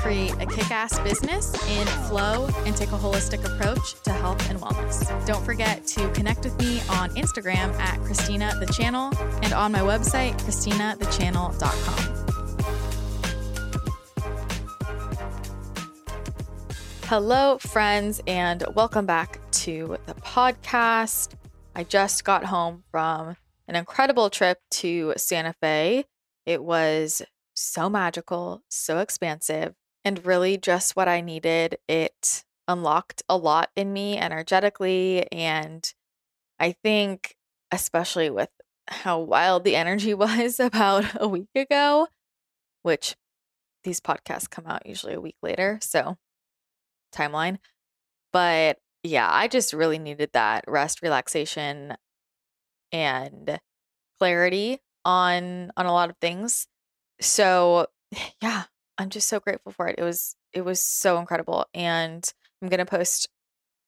create a kick ass business in flow, and take a holistic approach to health and wellness. Don't forget to connect with me on Instagram at Christina the Channel and on my website, ChristinaTheChannel.com. Hello, friends, and welcome back to the podcast. I just got home from an incredible trip to Santa Fe. It was so magical, so expansive, and really just what I needed. It unlocked a lot in me energetically. And I think, especially with how wild the energy was about a week ago, which these podcasts come out usually a week later. So timeline. But yeah, I just really needed that rest, relaxation, and clarity on on a lot of things. So yeah, I'm just so grateful for it. It was it was so incredible. And I'm gonna post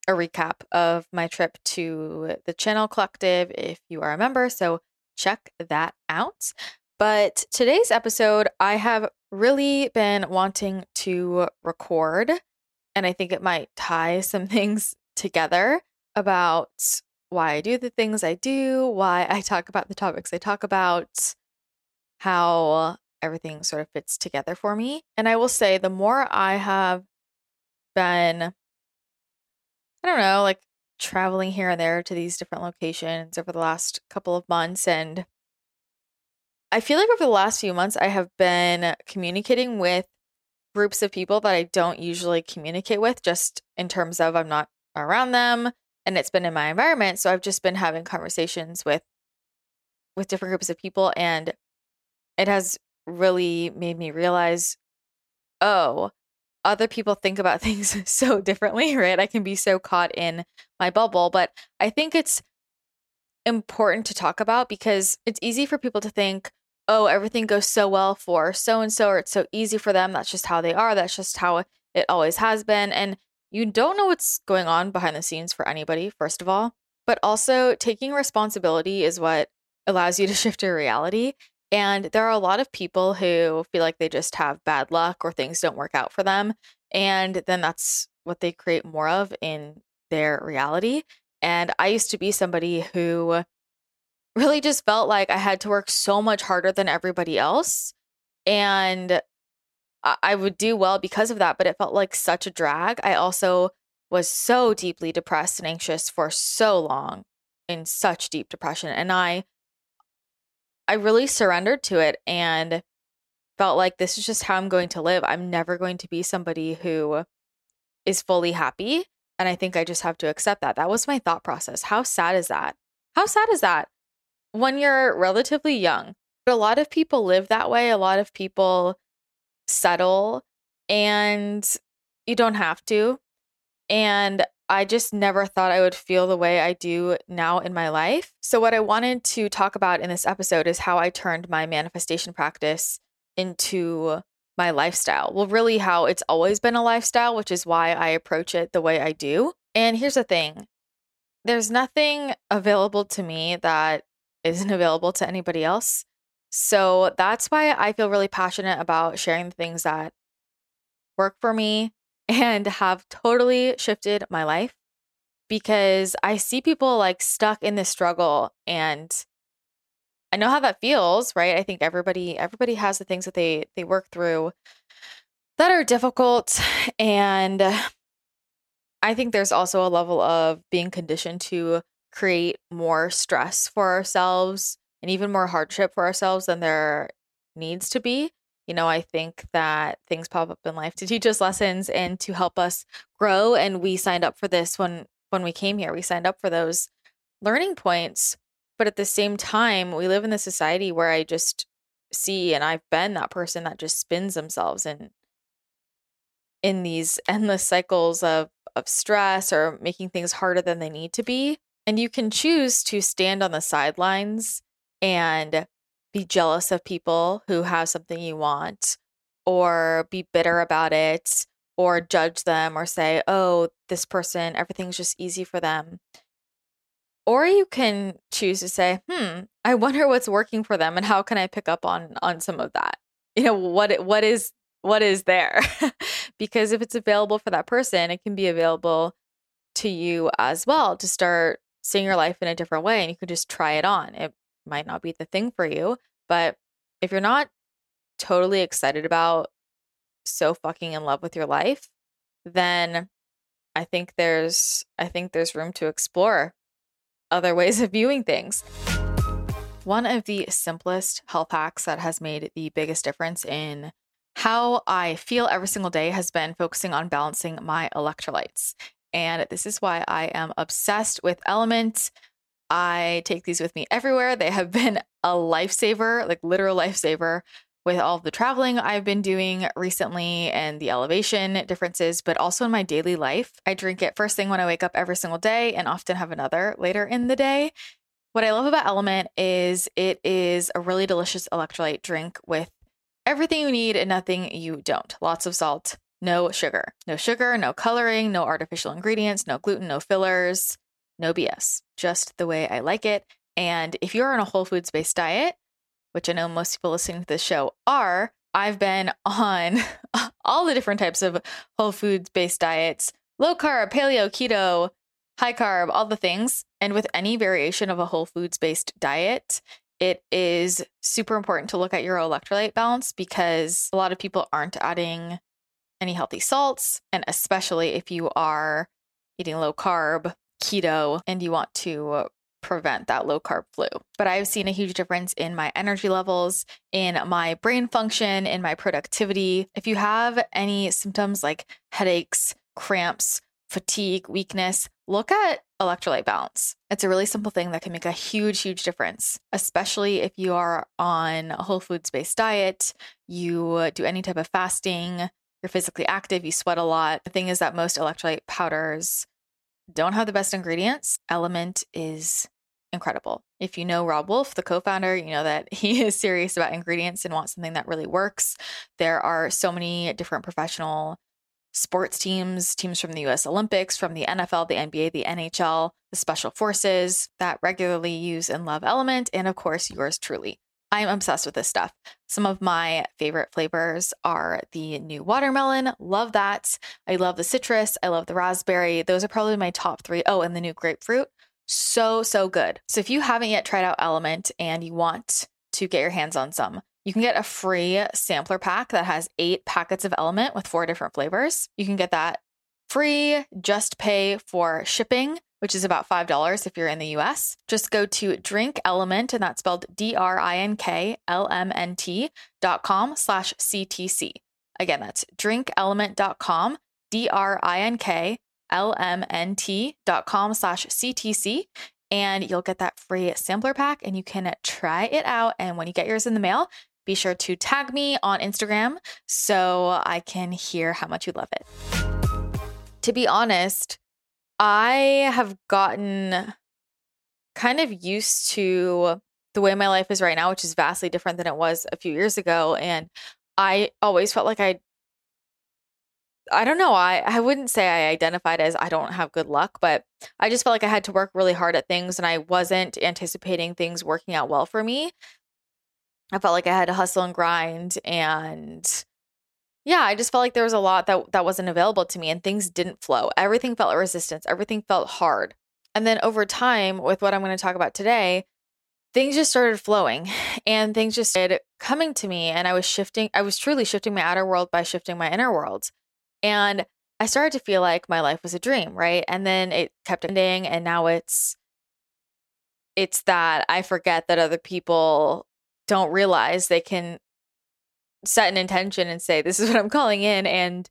a recap of my trip to the Channel Collective if you are a member. So check that out. But today's episode, I have really been wanting to record and I think it might tie some things together about why I do the things I do, why I talk about the topics I talk about, how everything sort of fits together for me. And I will say, the more I have been, I don't know, like traveling here and there to these different locations over the last couple of months, and I feel like over the last few months, I have been communicating with groups of people that I don't usually communicate with, just in terms of I'm not around them and it's been in my environment. So I've just been having conversations with with different groups of people and it has really made me realize oh, other people think about things so differently, right? I can be so caught in my bubble, but I think it's important to talk about because it's easy for people to think, oh, everything goes so well for so and so, or it's so easy for them. That's just how they are. That's just how it always has been. And you don't know what's going on behind the scenes for anybody, first of all. But also, taking responsibility is what allows you to shift your reality. And there are a lot of people who feel like they just have bad luck or things don't work out for them. And then that's what they create more of in their reality. And I used to be somebody who really just felt like I had to work so much harder than everybody else. And I would do well because of that, but it felt like such a drag. I also was so deeply depressed and anxious for so long in such deep depression. And I I really surrendered to it and felt like this is just how I'm going to live. I'm never going to be somebody who is fully happy. And I think I just have to accept that. That was my thought process. How sad is that? How sad is that? when you're relatively young. But a lot of people live that way. A lot of people settle and you don't have to. And I just never thought I would feel the way I do now in my life. So, what I wanted to talk about in this episode is how I turned my manifestation practice into my lifestyle. Well, really, how it's always been a lifestyle, which is why I approach it the way I do. And here's the thing there's nothing available to me that isn't available to anybody else. So that's why I feel really passionate about sharing the things that work for me and have totally shifted my life because I see people like stuck in this struggle and I know how that feels, right? I think everybody everybody has the things that they they work through that are difficult and I think there's also a level of being conditioned to create more stress for ourselves and even more hardship for ourselves than there needs to be. You know, I think that things pop up in life to teach us lessons and to help us grow. And we signed up for this when when we came here. We signed up for those learning points. But at the same time, we live in a society where I just see and I've been that person that just spins themselves in in these endless cycles of of stress or making things harder than they need to be. And you can choose to stand on the sidelines and be jealous of people who have something you want or be bitter about it or judge them or say, oh, this person, everything's just easy for them. Or you can choose to say, hmm, I wonder what's working for them and how can I pick up on on some of that? You know, what what is what is there? because if it's available for that person, it can be available to you as well to start seeing your life in a different way and you can just try it on. It might not be the thing for you, but if you're not totally excited about so fucking in love with your life, then I think there's I think there's room to explore other ways of viewing things. One of the simplest health hacks that has made the biggest difference in how I feel every single day has been focusing on balancing my electrolytes. And this is why I am obsessed with Element. I take these with me everywhere. They have been a lifesaver, like literal lifesaver, with all the traveling I've been doing recently and the elevation differences, but also in my daily life. I drink it first thing when I wake up every single day and often have another later in the day. What I love about Element is it is a really delicious electrolyte drink with everything you need and nothing you don't. Lots of salt, no sugar. No sugar, no coloring, no artificial ingredients, no gluten, no fillers, no BS. Just the way I like it. And if you're on a whole foods based diet, which I know most people listening to this show are, I've been on all the different types of whole foods based diets low carb, paleo, keto, high carb, all the things. And with any variation of a whole foods based diet, it is super important to look at your electrolyte balance because a lot of people aren't adding any healthy salts. And especially if you are eating low carb, keto, and you want to uh, prevent that low carb flu. But I've seen a huge difference in my energy levels, in my brain function, in my productivity. If you have any symptoms like headaches, cramps, fatigue, weakness, look at electrolyte balance. It's a really simple thing that can make a huge, huge difference, especially if you are on a whole foods based diet, you uh, do any type of fasting, you're physically active, you sweat a lot. The thing is that most electrolyte powders don't have the best ingredients. Element is incredible. If you know Robb Wolf, the co founder, you know that he is serious about ingredients and wants something that really works. There are so many different professional sports teams, teams from the US Olympics, from the NFL, the NBA, the NHL, the Special Forces that regularly use and love Element, and of course, yours truly. I am obsessed with this stuff. Some of my favorite flavors are the new watermelon. Love that. I love the citrus. I love the raspberry. Those are probably my top three. Oh, and the new grapefruit. So, so good. So if you haven't yet tried out Element and you want to get your hands on some, you can get a free sampler pack that has eight packets of Element with four different flavors. You can get that free, just pay for shipping which is about $5 if you're in the US. Just go to Drink Element, and that's spelled D-R-I-N-K-L-M-N-T dot com slash CTC. Again, that's drinkelement.com, D-R-I-N-K-L-M-N-T dot com slash CTC. And you'll get that free sampler pack and you can try it out. And when you get yours in the mail, be sure to tag me on Instagram so I can hear how much you love it. To be honest, I have gotten kind of used to the way my life is right now, which is vastly different than it was a few years ago. And I always felt like I, I don't know, I, I wouldn't say I identified as I don't have good luck, but I just felt like I had to work really hard at things and I wasn't anticipating things working out well for me. I felt like I had to hustle and grind and yeah, I just felt like there was a lot that that wasn't available to me and things didn't flow. Everything felt resistance, everything felt hard. And then over time with what I'm going to talk about today, things just started flowing and things just started coming to me and I was shifting I was truly shifting my outer world by shifting my inner world. And I started to feel like my life was a dream, right? And then it kept ending and now it's it's that I forget that other people don't realize they can set an intention and say this is what i'm calling in and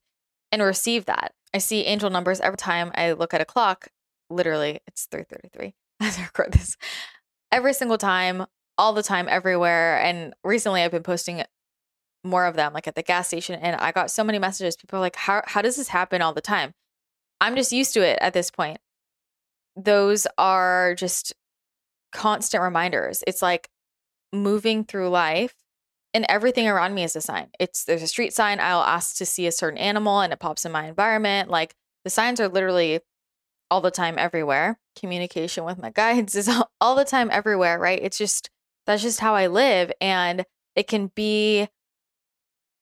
and receive that. I see angel numbers every time i look at a clock. Literally it's 3.33 as i record this. Every single time all the time everywhere and recently i've been posting more of them like at the gas station and i got so many messages. People are like how, how does this happen all the time? I'm just used to it at this point. Those are just constant reminders. It's like moving through life and everything around me is a sign. It's there's a street sign, I'll ask to see a certain animal and it pops in my environment. Like the signs are literally all the time everywhere. Communication with my guides is all the time everywhere, right? It's just that's just how I live and it can be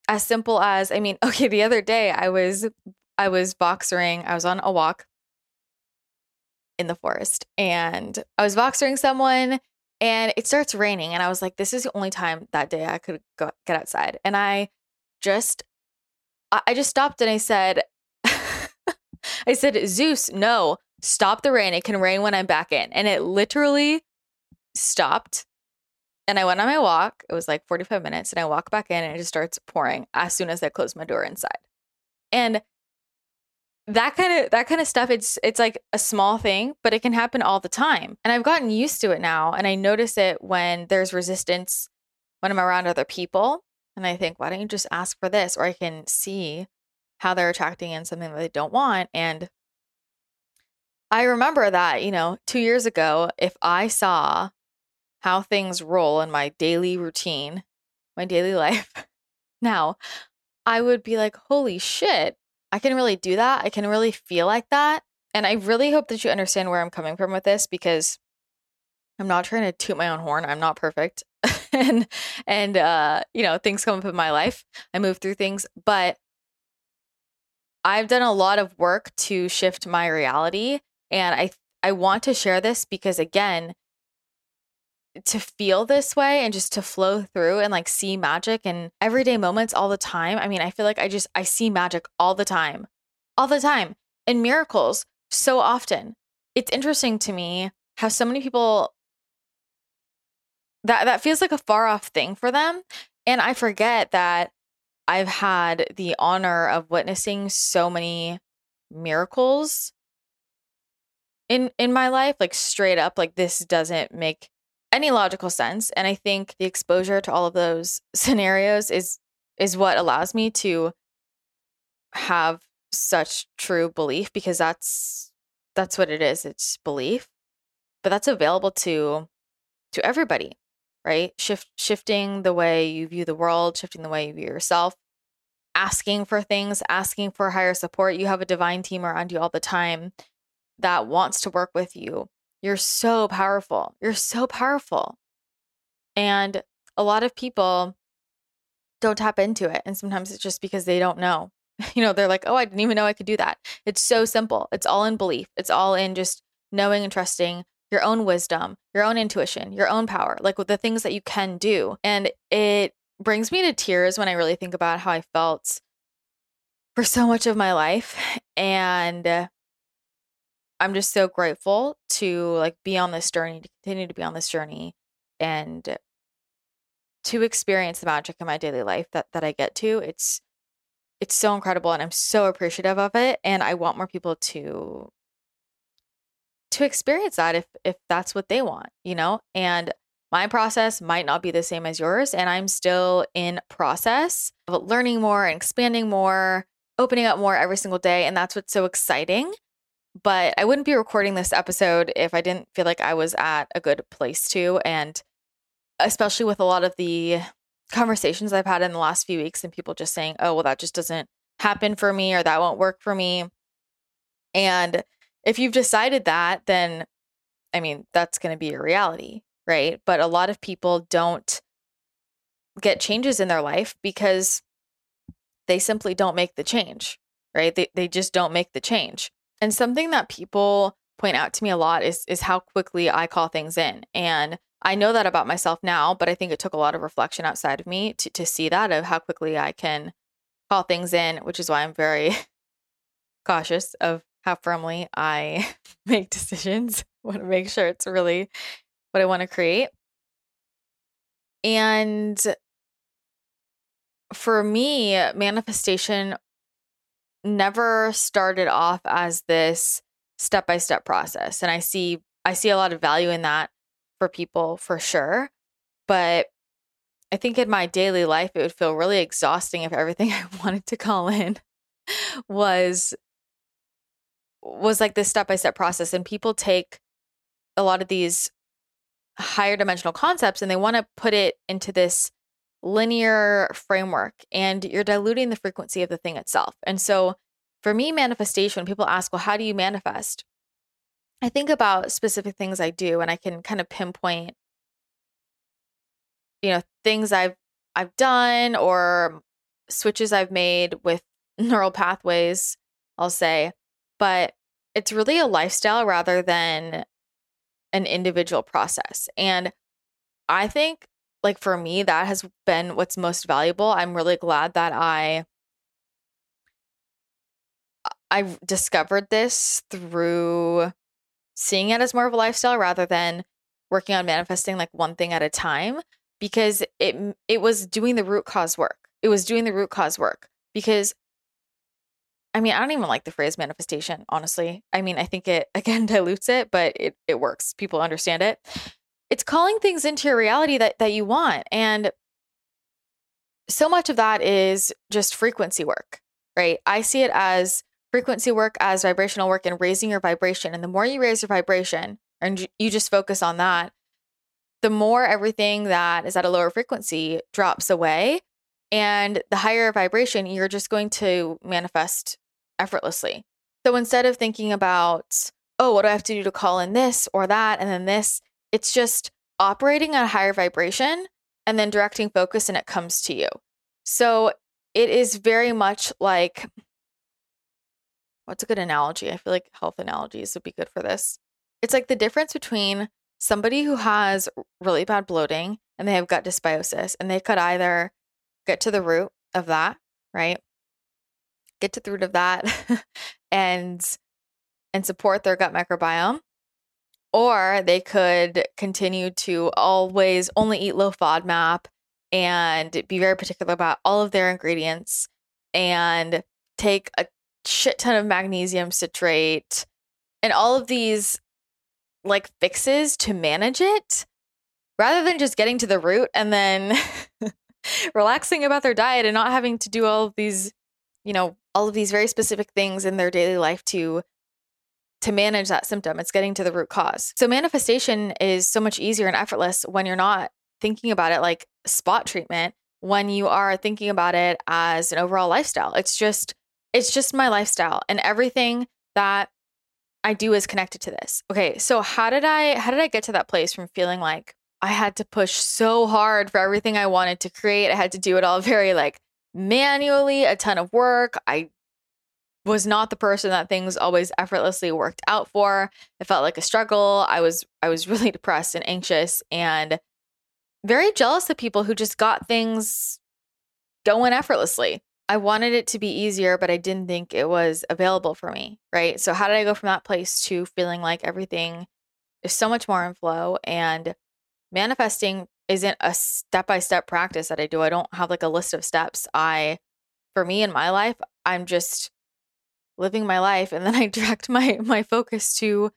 as simple as I mean, okay, the other day I was I was Voxering, I was on a walk in the forest and I was Voxering someone and it starts raining and I was like this is the only time that day I could go get outside and I just I just stopped and I said I said Zeus no stop the rain it can rain when I'm back in and it literally stopped and I went on my walk. It was like 45 minutes. And I walk back in and it just starts pouring as soon as I close my door inside. And that kind of that kind of stuff it's it's like a small thing but it can happen all the time. And i've gotten used to it now and i notice it when there's resistance when i'm around other people and i think why don't you just ask for this? Or i can see how they're attracting in something that they don't want and i remember that you know 2 years ago if i saw how things roll in my daily routine, my daily life now, I would be like, holy shit, I can really do that. I can really feel like that. And I really hope that you understand where I'm coming from with this because I'm not trying to toot my own horn. I'm not perfect. and and uh, you know, things come up in my life. I move through things, but I've done a lot of work to shift my reality and I I want to share this because again, to feel this way and just to flow through and like see magic and everyday moments all the time. I mean, I feel like I just I see magic all the time. All the time. And miracles so often. It's interesting to me how so many people that that feels like a far off thing for them and I forget that I've had the honor of witnessing so many miracles in in my life like straight up like this doesn't make any logical sense and i think the exposure to all of those scenarios is is what allows me to have such true belief because that's that's what it is it's belief. But that's available to to everybody right? Shift shifting the way you view the world shifting the way you view yourself asking for things asking for higher support. You have a divine team around you all the time that wants to work with you you're so powerful. You're so powerful. And a lot of people don't tap into it. And sometimes it's just because they don't know. You know, they're like, oh, I didn't even know I could do that. It's so simple. It's all in belief, it's all in just knowing and trusting your own wisdom, your own intuition, your own power, like with the things that you can do. And it brings me to tears when I really think about how I felt for so much of my life. And I'm just so grateful to like be on this journey, to continue to be on this journey and to experience the magic in my daily life that that I get to. It's it's so incredible and I'm so appreciative of it and I want more people to to experience that if if that's what they want, you know? And my process might not be the same as yours and I'm still in process of learning more and expanding more, opening up more every single day and that's what's so exciting but I wouldn't be recording this episode if I didn't feel like I was at a good place to. And especially with a lot of the conversations I've had in the last few weeks and people just saying, oh, well, that just doesn't happen for me or that won't work for me. And if you've decided that, then I mean, that's going to be a reality, right? But a lot of people don't get changes in their life because they simply don't make the change, right? They, they just don't make the change. And something that people point out to me a lot is is how quickly I call things in. And I know that about myself now, but I think it took a lot of reflection outside of me to to see that of how quickly I can call things in, which is why I'm very cautious of how firmly I make decisions. Want to make sure it's really what I want to create. And for me, manifestation never started off as this step by step process and i see i see a lot of value in that for people for sure but i think in my daily life it would feel really exhausting if everything i wanted to call in was was like this step by step process. And people take a lot of these higher dimensional concepts and they want to put it into this linear framework and you're diluting the frequency of the thing itself. And so for me, manifestation, people ask, well, how do you manifest? I think about specific things I do and I can kind of pinpoint, you know, things I've I've done or switches I've made with neural pathways, I'll say. But it's really a lifestyle rather than an individual process. And I think like for me that has been what's most valuable. I'm really glad that I I discovered this through seeing it as more of a lifestyle rather than working on manifesting like one thing at a time because it it was doing the root cause work. It was doing the root cause work because I mean, I don't even like the phrase manifestation, honestly. I mean, I think it again dilutes it, but it it works. People understand it. It's calling things into your reality that that you want. And so much of that is just frequency work, right? I see it as frequency work as vibrational work and raising your vibration. And the more you raise your vibration and you just focus on that, the more everything that is at a lower frequency drops away. And the higher vibration, you're just going to manifest effortlessly. So instead of thinking about, oh, what do I have to do to call in this or that and then this, it's just operating at a higher vibration and then directing focus and it comes to you. So it is very much like what's a good analogy? I feel like health analogies would be good for this. It's like the difference between somebody who has really bad bloating and they have gut dysbiosis and they could either get to the root of that, right? Get to the root of that and and support their gut microbiome or they could continue to always only eat low FODMAP and be very particular about all of their ingredients and take a shit ton of magnesium citrate and all of these like fixes to manage it rather than just getting to the root and then relaxing about their diet and not having to do all of these you know all of these very specific things in their daily life to to manage that symptom it's getting to the root cause so manifestation is so much easier and effortless when you're not thinking about it like spot treatment when you are thinking about it as an overall lifestyle it's just it's just my lifestyle and everything that I do is connected to this. Okay, so how did I how did I get to that place from feeling like I had to push so hard for everything I wanted to create? I had to do it all very like manually, a ton of work. I was not the person that things always effortlessly worked out for. It felt like a struggle. I was I was really depressed and anxious and very jealous of people who just got things going effortlessly. I wanted it to be easier, but I didn't think it was available for me. Right. So, how did I go from that place to feeling like everything is so much more in flow and manifesting isn't a step by step practice that I do? I don't have like a list of steps. I, for me in my life, I'm just living my life and then I direct my my focus to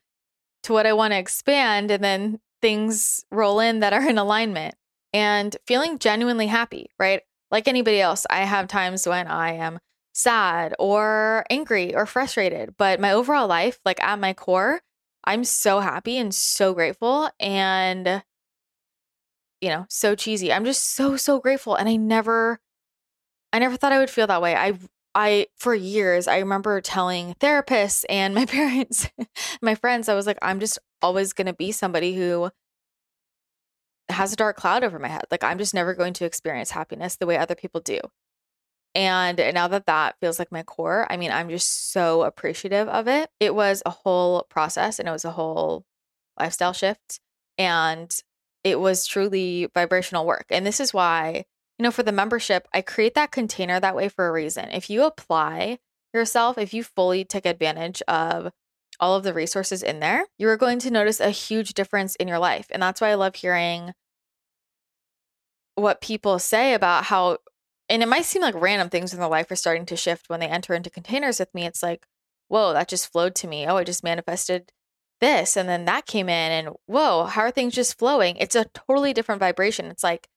to what I want to expand and then things roll in that are in alignment and feeling genuinely happy, right? like anybody else, I have times when I am sad or angry or frustrated, but my overall life, like at my core, I'm so happy and so grateful and you know, so cheesy. I'm just so so grateful and I never I never thought I would feel that way. I I for years I remember telling therapists and my parents, my friends, I was like I'm just always going to be somebody who has a dark cloud over my head. Like I'm just never going to experience happiness the way other people do. And now that that feels like my core, I mean, I'm just so appreciative of it. It was a whole process and it was a whole lifestyle shift. And it was truly vibrational work. And this is why, you know, for the membership, I create that container that way for a reason. If you apply yourself, if you fully take advantage of all of the resources in there, you're going to notice a huge difference in your life. And that's why I love hearing what people say about how and it might seem like random things in their life are starting to shift when they enter into containers with me. It's like, whoa, that just flowed to me. Oh, I just manifested this. And then that came in, and whoa, how are things just flowing? It's a totally different vibration. It's like,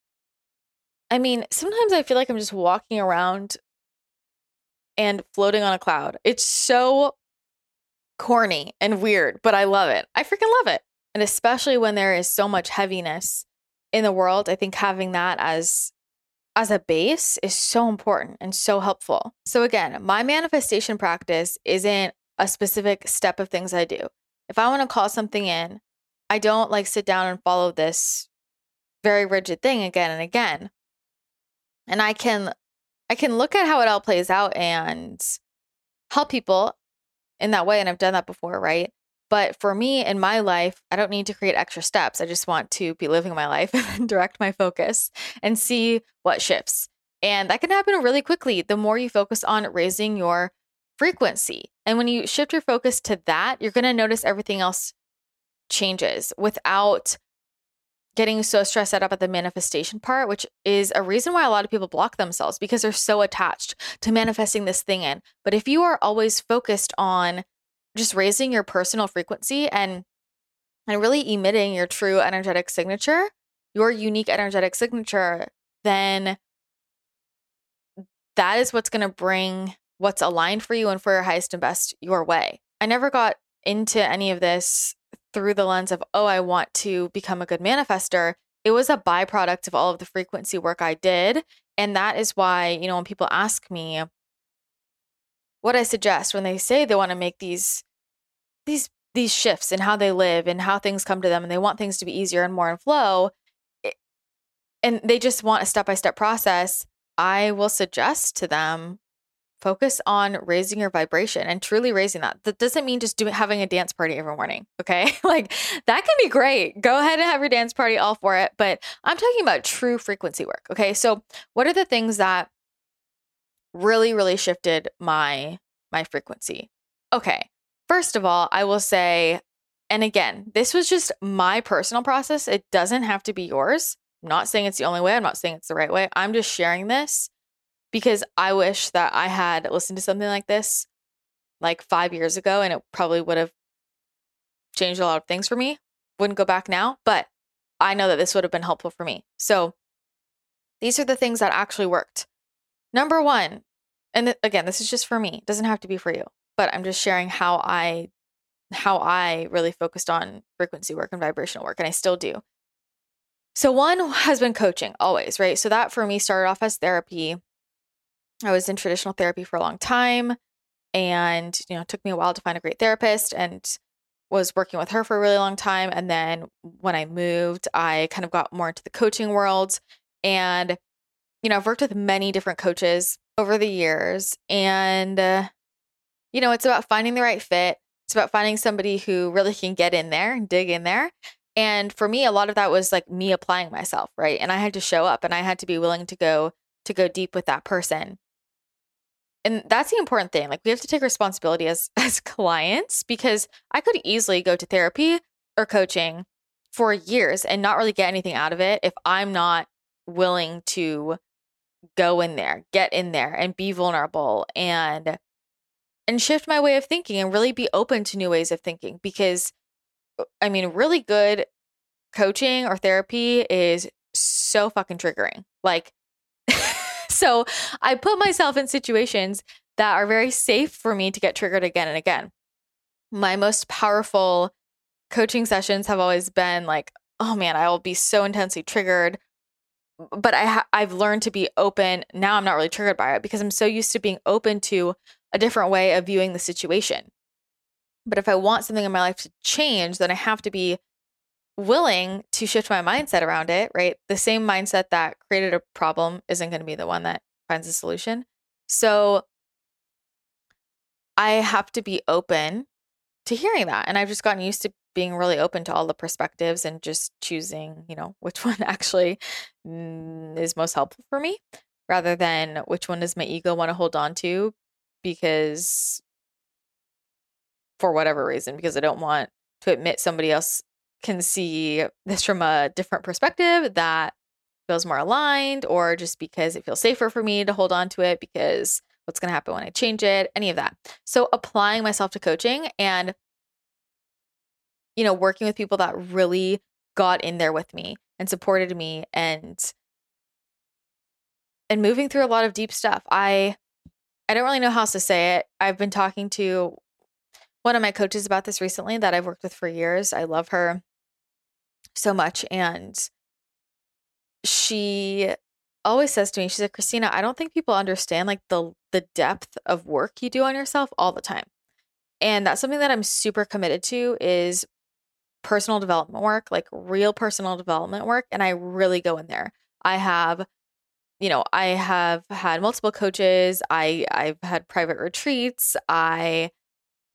I mean, sometimes I feel like I'm just walking around and floating on a cloud. It's so corny and weird, but I love it. I freaking love it. And especially when there is so much heaviness in the world, I think having that as as a base is so important and so helpful. So again, my manifestation practice isn't a specific step of things I do. If I want to call something in, I don't like sit down and follow this very rigid thing again and again. And I can I can look at how it all plays out and help people in that way and I've done that before, right? But for me in my life, I don't need to create extra steps. I just want to be living my life and direct my focus and see what shifts. And that can happen really quickly the more you focus on raising your frequency. And when you shift your focus to that, you're going to notice everything else changes without getting so stressed out about the manifestation part, which is a reason why a lot of people block themselves because they're so attached to manifesting this thing in. But if you are always focused on just raising your personal frequency and and really emitting your true energetic signature, your unique energetic signature, then that is what's going to bring what's aligned for you and for your highest and best your way. I never got into any of this through the lens of, oh, I want to become a good manifester. It was a byproduct of all of the frequency work I did. And that is why, you know, when people ask me what I suggest when they say they want to make these these these shifts in how they live and how things come to them and they want things to be easier and more in flow and they just want a step-by-step process i will suggest to them focus on raising your vibration and truly raising that that doesn't mean just doing having a dance party every morning okay like that can be great go ahead and have your dance party all for it but i'm talking about true frequency work okay so what are the things that really really shifted my my frequency okay First of all, I will say, and again, this was just my personal process. It doesn't have to be yours. I'm not saying it's the only way. I'm not saying it's the right way. I'm just sharing this because I wish that I had listened to something like this like five years ago and it probably would have changed a lot of things for me. Wouldn't go back now, but I know that this would have been helpful for me. So these are the things that actually worked. Number one, and th- again, this is just for me, it doesn't have to be for you but I'm just sharing how I how I really focused on frequency work and vibrational work and I still do. So one has been coaching always, right? So that for me started off as therapy. I was in traditional therapy for a long time and you know, it took me a while to find a great therapist and was working with her for a really long time and then when I moved, I kind of got more into the coaching world and you know, I've worked with many different coaches over the years and uh, you know, it's about finding the right fit. It's about finding somebody who really can get in there and dig in there. And for me, a lot of that was like me applying myself, right? And I had to show up and I had to be willing to go to go deep with that person. And that's the important thing. Like we have to take responsibility as as clients because I could easily go to therapy or coaching for years and not really get anything out of it if I'm not willing to go in there, get in there and be vulnerable and and shift my way of thinking and really be open to new ways of thinking because uh, I mean, really good coaching or therapy is so fucking triggering. Like, so I put myself in situations that are very safe for me to get triggered again and again. My most powerful coaching sessions have always been like, oh man, I will be so intensely triggered. But I ha- I've learned to be open. Now I'm not really triggered by it because I'm so used to being open to a different way of viewing the situation. But if I want something in my life to change, then I have to be willing to shift my mindset around it, right? The same mindset that created a problem isn't going to be the one that finds a solution. So I have to be open to hearing that. And I've just gotten used to being really open to all the perspectives and just choosing, you know, which one actually mm, is most helpful for me rather than which one does my ego want to hold on to because for whatever reason, because I don't want to admit somebody else can see this from a different perspective that feels more aligned, or just because it feels safer for me to hold on to it because what's going to happen when I change it, any of that. So applying myself to coaching and you know, working with people that really got in there with me and supported me and and moving through a lot of deep stuff. I I don't really know how else to say it. I've been talking to one of my coaches about this recently that I've worked with for years. I love her so much. And she always says to me, she's like, Christina, I don't think people understand like the the depth of work you do on yourself all the time. And that's something that I'm super committed to is personal development work, like real personal development work. And I really go in there. I have, you know, I have had multiple coaches. I I've had private retreats. I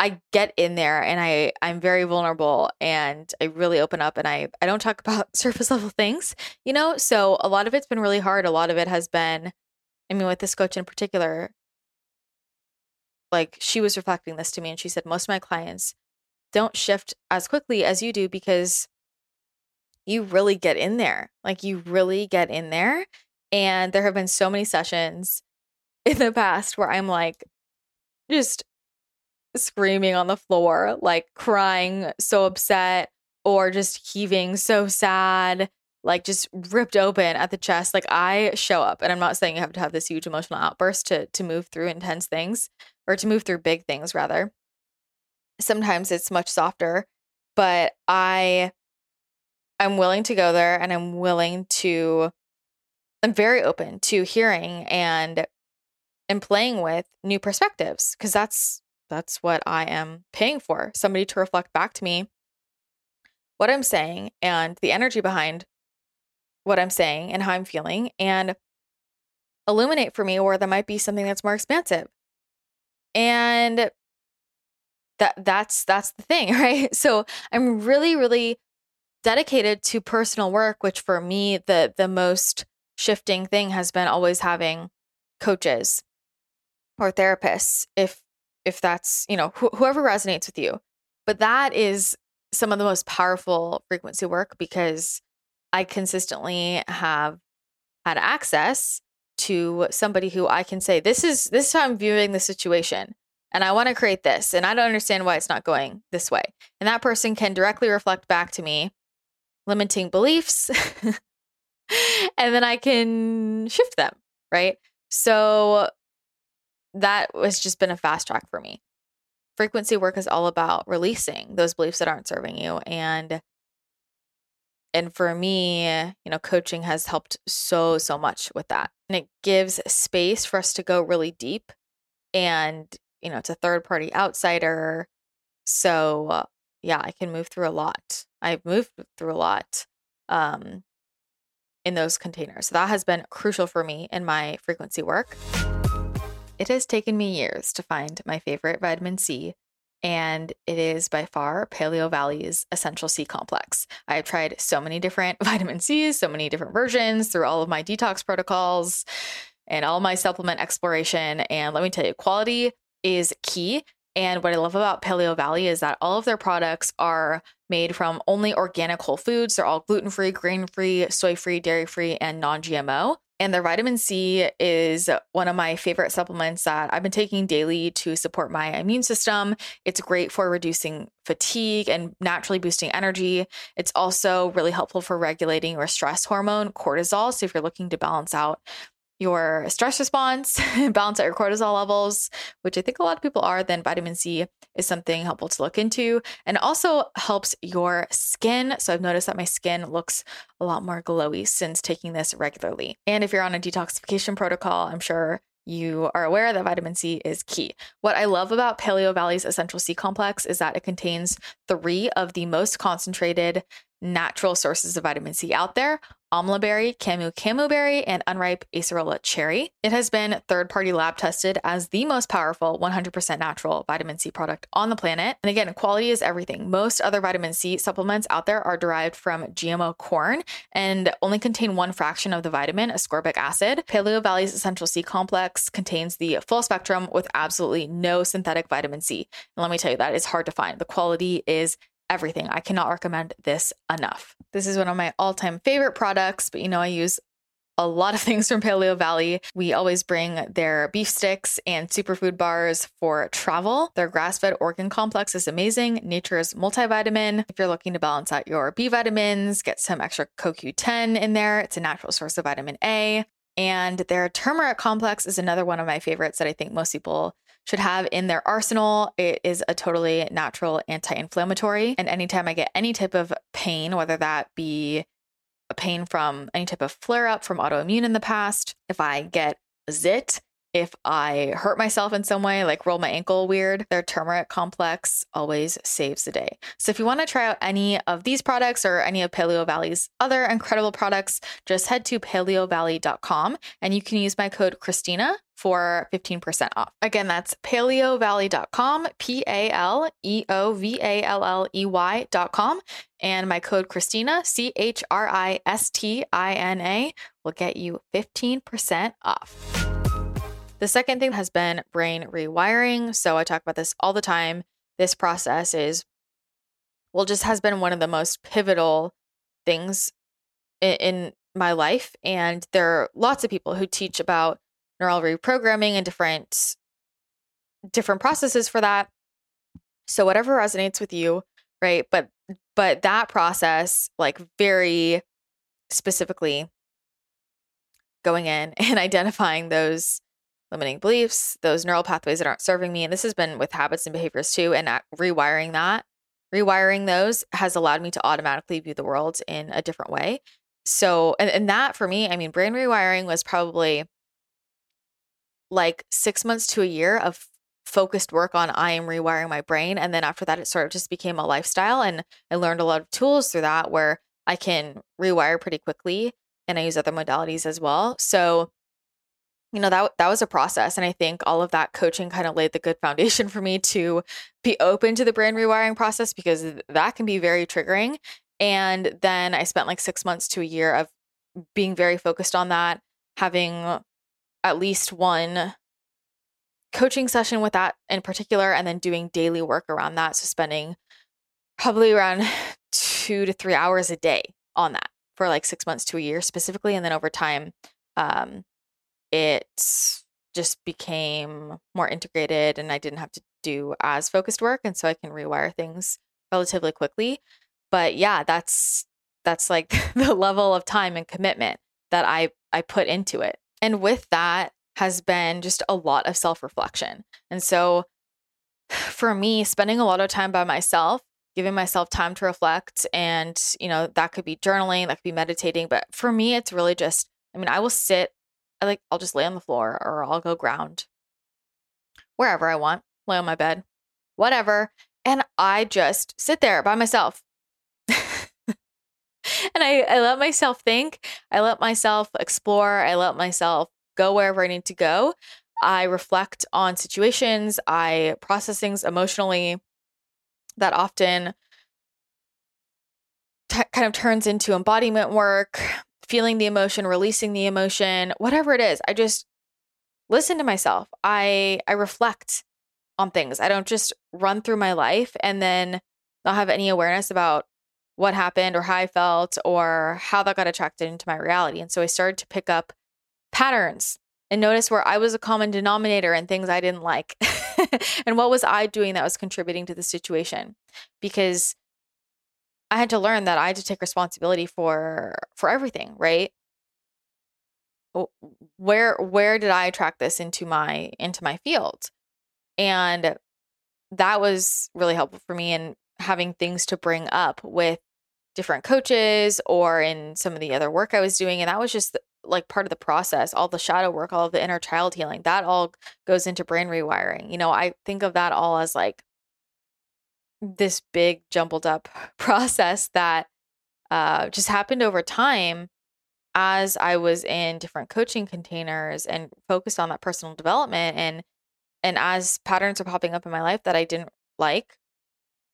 I get in there and I I'm very vulnerable and I really open up and I I don't talk about surface level things, you know? So a lot of it's been really hard. A lot of it has been I mean with this coach in particular like she was reflecting this to me and she said most of my clients don't shift as quickly as you do because you really get in there. Like you really get in there and there have been so many sessions in the past where I'm like just screaming on the floor, like crying, so upset, or just heaving, so sad, like just ripped open at the chest. Like I show up, and I'm not saying you have to have this huge emotional outburst to to move through intense things or to move through big things, rather. Sometimes it's much softer, but I I'm willing to go there and I'm willing to I'm very open to hearing and and playing with new perspectives because that's that's what I am paying for. Somebody to reflect back to me what I'm saying and the energy behind what I'm saying and how I'm feeling and illuminate for me where there might be something that's more expansive. And that that's that's the thing, right? So I'm really really dedicated to personal work, which for me the the most shifting thing has been always having coaches or therapists if if that's, you know, wh- whoever resonates with you. But that is some of the most powerful frequency work because I consistently have had access to somebody who I can say, this is this is how I'm viewing the situation. And I want to create this. And I don't understand why it's not going this way. And that person can directly reflect back to me limiting beliefs. and then I can shift them. Right. So that was just been a fast track for me. Frequency work is all about releasing those beliefs that aren't serving you and and for me, you know, coaching has helped so so much with that. And it gives space for us to go really deep and you know, it's a third party outsider. So, yeah, I can move through a lot. I've moved through a lot um in those containers. So that has been crucial for me in my frequency work. It has taken me years to find my favorite vitamin C, and it is by far Paleovalley's Essential C Complex. I've tried so many different vitamin Cs, so many different versions through all of my detox protocols and all my supplement exploration. And let me tell you, quality is key. And what I love about Paleovalley is that all of their products are made from only organic whole foods. They're all gluten free, grain free, soy free, dairy free, and non GMO. And the vitamin C is one of my favorite supplements that I've been taking daily to support my immune system. It's great for reducing fatigue and naturally boosting energy. It's also really helpful for regulating your stress hormone, cortisol. So if you're looking to balance out your stress response, balance out your cortisol levels, which I think a lot of people are, then vitamin C is something helpful to look into and also helps your skin. So I've noticed that my skin looks a lot more glowy since taking this regularly. And if you're on a detoxification protocol, I'm sure you are aware that vitamin C is key. What I love about Paleovalley's Essential C complex is that it contains three of the most concentrated natural sources of vitamin C out there amla berry, camu camu berry, and unripe acerola cherry. It has been third party lab tested as the most powerful 100% natural vitamin C product on the planet. And again, quality is everything. Most other vitamin C supplements out there are derived from GMO corn and only contain one fraction of the vitamin, ascorbic acid. Paleovalley's Essential C complex contains the full spectrum with absolutely no synthetic vitamin C. And let me tell you, that is hard to find. The quality is everything. I cannot recommend this enough. This is one of my all time favorite products, but you know, I use a lot of things from Paleovalley. We always bring their beef sticks and superfood bars for travel. Their grass fed organ complex is amazing. Nature's multivitamin. If you're looking to balance out your B vitamins, get some extra CoQ10 in there. It's a natural source of vitamin A. And their turmeric complex is another one of my favorites that I think most people should have in their arsenal. It is a totally natural anti inflammatory. And anytime I get any type of pain, whether that be a pain from any type of flare up from autoimmune in the past, if I get a zit, if I hurt myself in some way, like roll my ankle weird, their turmeric complex always saves the day. So if you want to try out any of these products or any of Paleovalley's other incredible products, just head to paleovalley.com and you can use my code Christina for 15% off. Again, that's paleovalley.com, P A L E O V A L L E Y.com. And my code Christina, C H R I S T I N A, will get you 15% off. The second thing has been brain rewiring. So I talk about this all the time. This process is, well, just has been one of the most pivotal things in, in my life. And there are lots of people who teach about neural reprogramming and different different processes for that. So whatever resonates with you, right? But but that process like very specifically going in and identifying those limiting beliefs, those neural pathways that aren't serving me. And this has been with habits and behaviors too. And rewiring that, rewiring those has allowed me to automatically view the world in a different way. So, and, and that for me, I mean, brain rewiring was probably like six months to a year of focused work on I am rewiring my brain. And then after that, it sort of just became a lifestyle. And I learned a lot of tools through that where I can rewire pretty quickly. And I use other modalities as well. So, you know that that was a process and i think all of that coaching kind of laid the good foundation for me to be open to the brain rewiring process because that can be very triggering and then i spent like 6 months to a year of being very focused on that having at least one coaching session with that in particular and then doing daily work around that so spending probably around 2 to 3 hours a day on that for like 6 months to a year specifically and then over time um it just became more integrated and I didn't have to do as focused work and so I can rewire things relatively quickly. But yeah, that's that's like the level of time and commitment that I I put into it. And with that has been just a lot of self-reflection. And so for me, spending a lot of time by myself, giving myself time to reflect and, you know, that could be journaling, that could be meditating, but for me it's really just I mean, I will sit I like I'll just lay on the floor or I'll go ground wherever I want, lay on my bed, whatever. And I just sit there by myself. and I, I let myself think. I let myself explore. I let myself go wherever I need to go. I reflect on situations. I process things emotionally that often t- kind of turns into embodiment work feeling the emotion, releasing the emotion, whatever it is. I just listen to myself. I I reflect on things. I don't just run through my life and then not have any awareness about what happened or how I felt or how that got attracted into my reality. And so I started to pick up patterns and notice where I was a common denominator and things I didn't like. and what was I doing that was contributing to the situation? Because I had to learn that I had to take responsibility for for everything, right? Where where did I attract this into my into my field? And that was really helpful for me in having things to bring up with different coaches or in some of the other work I was doing. And that was just like part of the process, all the shadow work, all the inner child healing, that all goes into brain rewiring. You know, I think of that all as like this big jumbled up process that uh, just happened over time as I was in different coaching containers and focused on that personal development and and as patterns are popping up in my life that I didn't like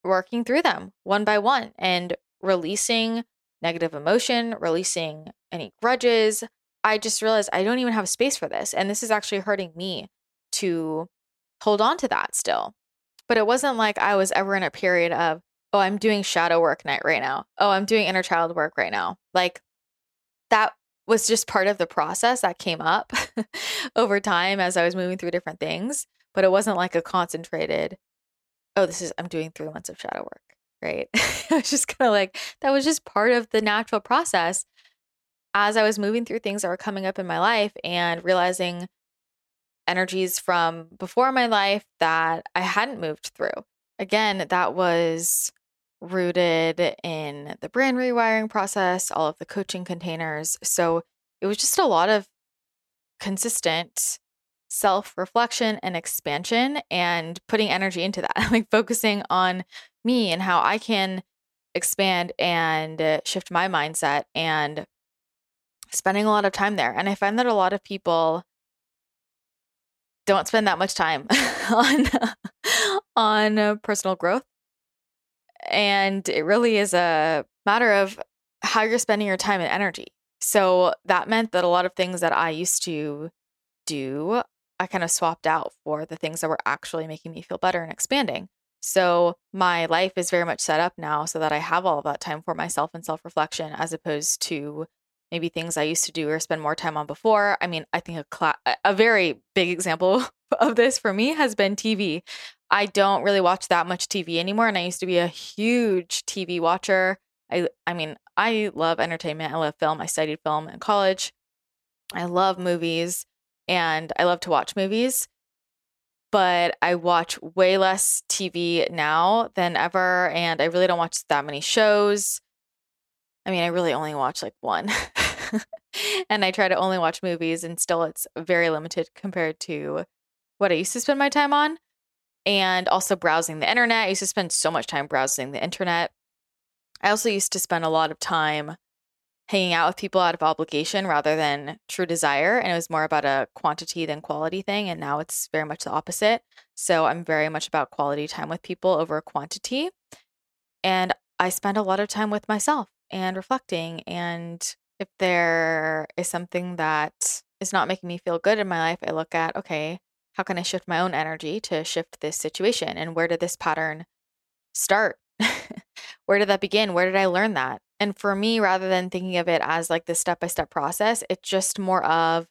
working through them one by one and releasing negative emotion, releasing any grudges. I just realized I don't even have space for this and this is actually hurting me to hold on to that still. But it wasn't like I was ever in a period of, oh, I'm doing shadow work night right now. Oh, I'm doing inner child work right now. Like that was just part of the process that came up over time as I was moving through different things. But it wasn't like a concentrated, oh, this is, I'm doing three months of shadow work, right? I was just kind of like, that was just part of the natural process as I was moving through things that were coming up in my life and realizing energies from before my life that I hadn't moved through. Again, that was rooted in the brain rewiring process, all of the coaching containers. So it was just a lot of consistent self reflection and expansion and putting energy into that, like focusing on me and how I can expand and uh, shift my mindset and spending a lot of time there. And I find that a lot of people don't spend that much time on on uh, personal growth. And it really is a matter of how you're spending your time and energy. So that meant that a lot of things that I used to do, I kind of swapped out for the things that were actually making me feel better and expanding. So my life is very much set up now so that I have all of that time for myself and self reflection as opposed to maybe things I used to do or spend more time on before. I mean, I think a a very big example of this for me has been TV. I don't really watch that much TV anymore and I used to be a huge TV watcher. I I mean, I love entertainment. I love film. I studied film in college. I love movies and I love to watch movies. But I watch way less TV now than ever and I really don't watch that many shows. I mean, I really only watch like one. and I try to only watch movies and still it's very limited compared to what I used to spend my time on. And also browsing the internet. I used to spend so much time browsing the internet I also used to spend a lot of time hanging out with people out of obligation rather than true desire. And it was more about a quantity than quality thing. And now it's very much the opposite. So I'm very much about quality time with people over quantity. And I spend a lot of time with myself and reflecting. And if there is something that is not making me feel good in my life, I look at, okay, how can I shift my own energy to shift this situation? And where did this pattern start? where did that begin? Where did I learn that? And for me, rather than thinking of it as like the step by step process, it's just more of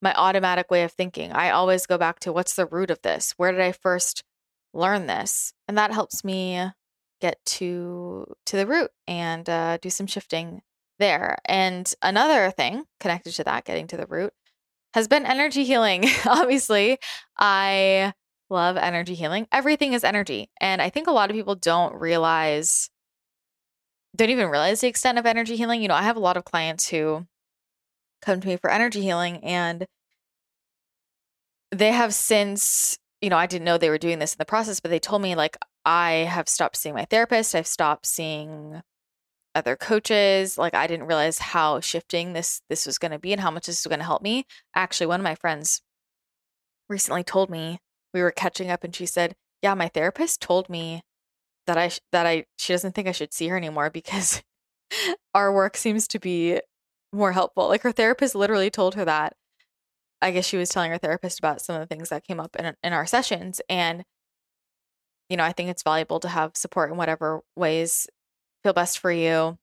my automatic way of thinking. I always go back to what's the root of this? Where did I first learn this? And that helps me get to to the root and uh, do some shifting there. And another thing connected to that, getting to the root, has been energy healing. Obviously, I love energy healing. Everything is energy. And I think a lot of people don't realize, don't even realize the extent of energy healing. You know, I have a lot of clients who come to me for energy healing and they have since, you know, I didn't know they were doing this in the process, but they told me, like, I have stopped seeing my therapist. I've stopped seeing other coaches like i didn't realize how shifting this this was going to be and how much this was going to help me actually one of my friends recently told me we were catching up and she said, "Yeah, my therapist told me that I sh- that I she doesn't think I should see her anymore because our work seems to be more helpful." Like her therapist literally told her that. I guess she was telling her therapist about some of the things that came up in in our sessions and you know, I think it's valuable to have support in whatever ways feel best for you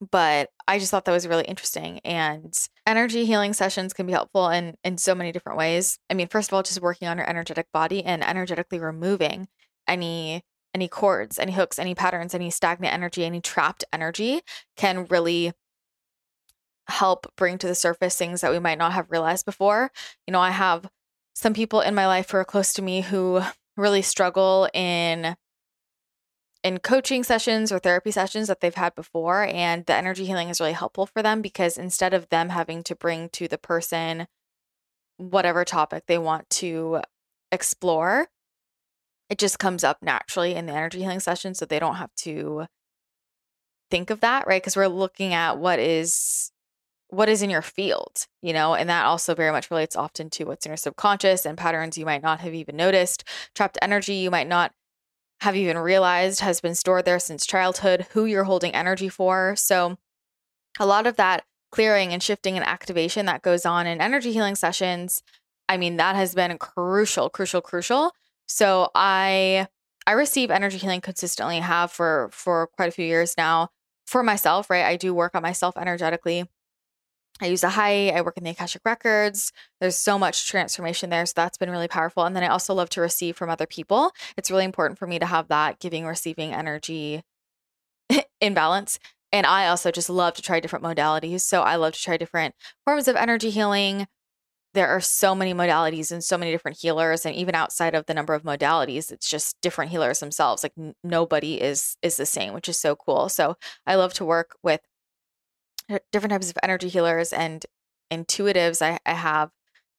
but I just thought that was really interesting. And energy healing sessions can be helpful in in so many different ways. I mean, first of all, just working on your energetic body and energetically removing any any cords, any hooks, any patterns, any stagnant energy, any trapped energy can really help bring to the surface things that we might not have realized before. You know, I have some people in my life who are close to me who really struggle in in coaching sessions or therapy sessions that they've had before. And the energy healing is really helpful for them because instead of them having to bring to the person whatever topic they want to explore, it just comes up naturally in the energy healing session. So they don't have to think of that, right? Because we're looking at what is what is in your field, you know, and that also very much relates often to what's in your subconscious and patterns you might not have even noticed, trapped energy you might not have even realized has been stored there since childhood, who you're holding energy for. So, a lot of that clearing and shifting and activation that goes on in energy healing sessions, I mean, that has been crucial, crucial, crucial. So, I I receive energy healing consistently, have for for quite a few years now for myself, right? I do work on myself energetically I use a high. I work in the Akashic Records. There's so much transformation there. So that's been really powerful. And then I also love to receive from other people. It's really important for me to have that giving, receiving energy in balance. And I also just love to try different modalities. So I love to try different forms of energy healing. there are so many modalities and so many different healers and even outside of the number of modalities it's just different healers themselves like n- nobody is is the same which is so cool so i love to work with different types of energy healers and intuitives I, I have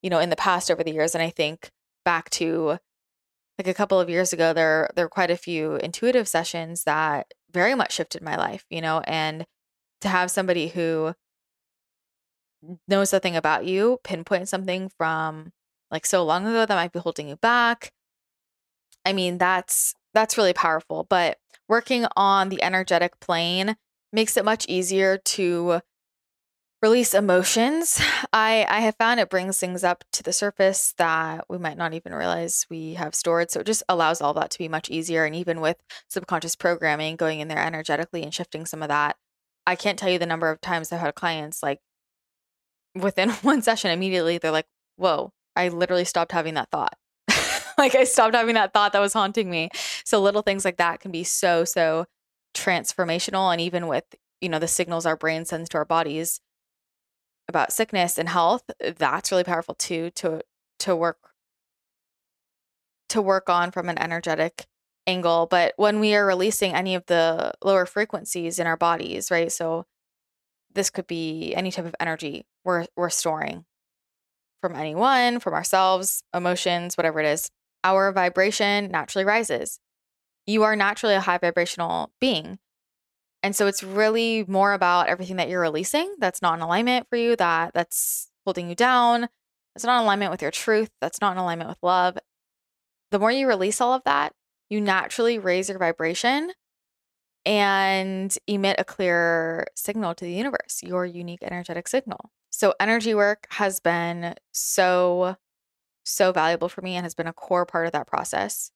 you know in the past over the years and i think back to like a couple of years ago there there were quite a few intuitive sessions that very much shifted my life you know and to have somebody who knows something about you, pinpoint something from like so long ago that might be holding you back. I mean, that's that's really powerful, but working on the energetic plane makes it much easier to release emotions. I I have found it brings things up to the surface that we might not even realize we have stored. So it just allows all that to be much easier and even with subconscious programming going in there energetically and shifting some of that. I can't tell you the number of times I've had clients like within one session, immediately they're like, whoa, I literally stopped having that thought. like I stopped having that thought that was haunting me. So little things like that can be so, so transformational. And even with, you know, the signals our brain sends to our bodies about sickness and health, uh, that's really powerful too, to to work to work on from an energetic angle. But when we are releasing any of the lower frequencies in our bodies, right? So this could be any type of energy we're we're storing from anyone, from ourselves, emotions, whatever it is. Our vibration naturally rises. You are naturally a high vibrational being. And so it's really more about everything that you're releasing that's not in alignment for you, that that's holding you down, that's not in alignment with your truth, that's not in alignment with love. The more you release all of that, you naturally raise your vibration and emit a clear signal to the universe, your unique energetic signal. So, energy work has been so, so valuable for me and has been a core part of that process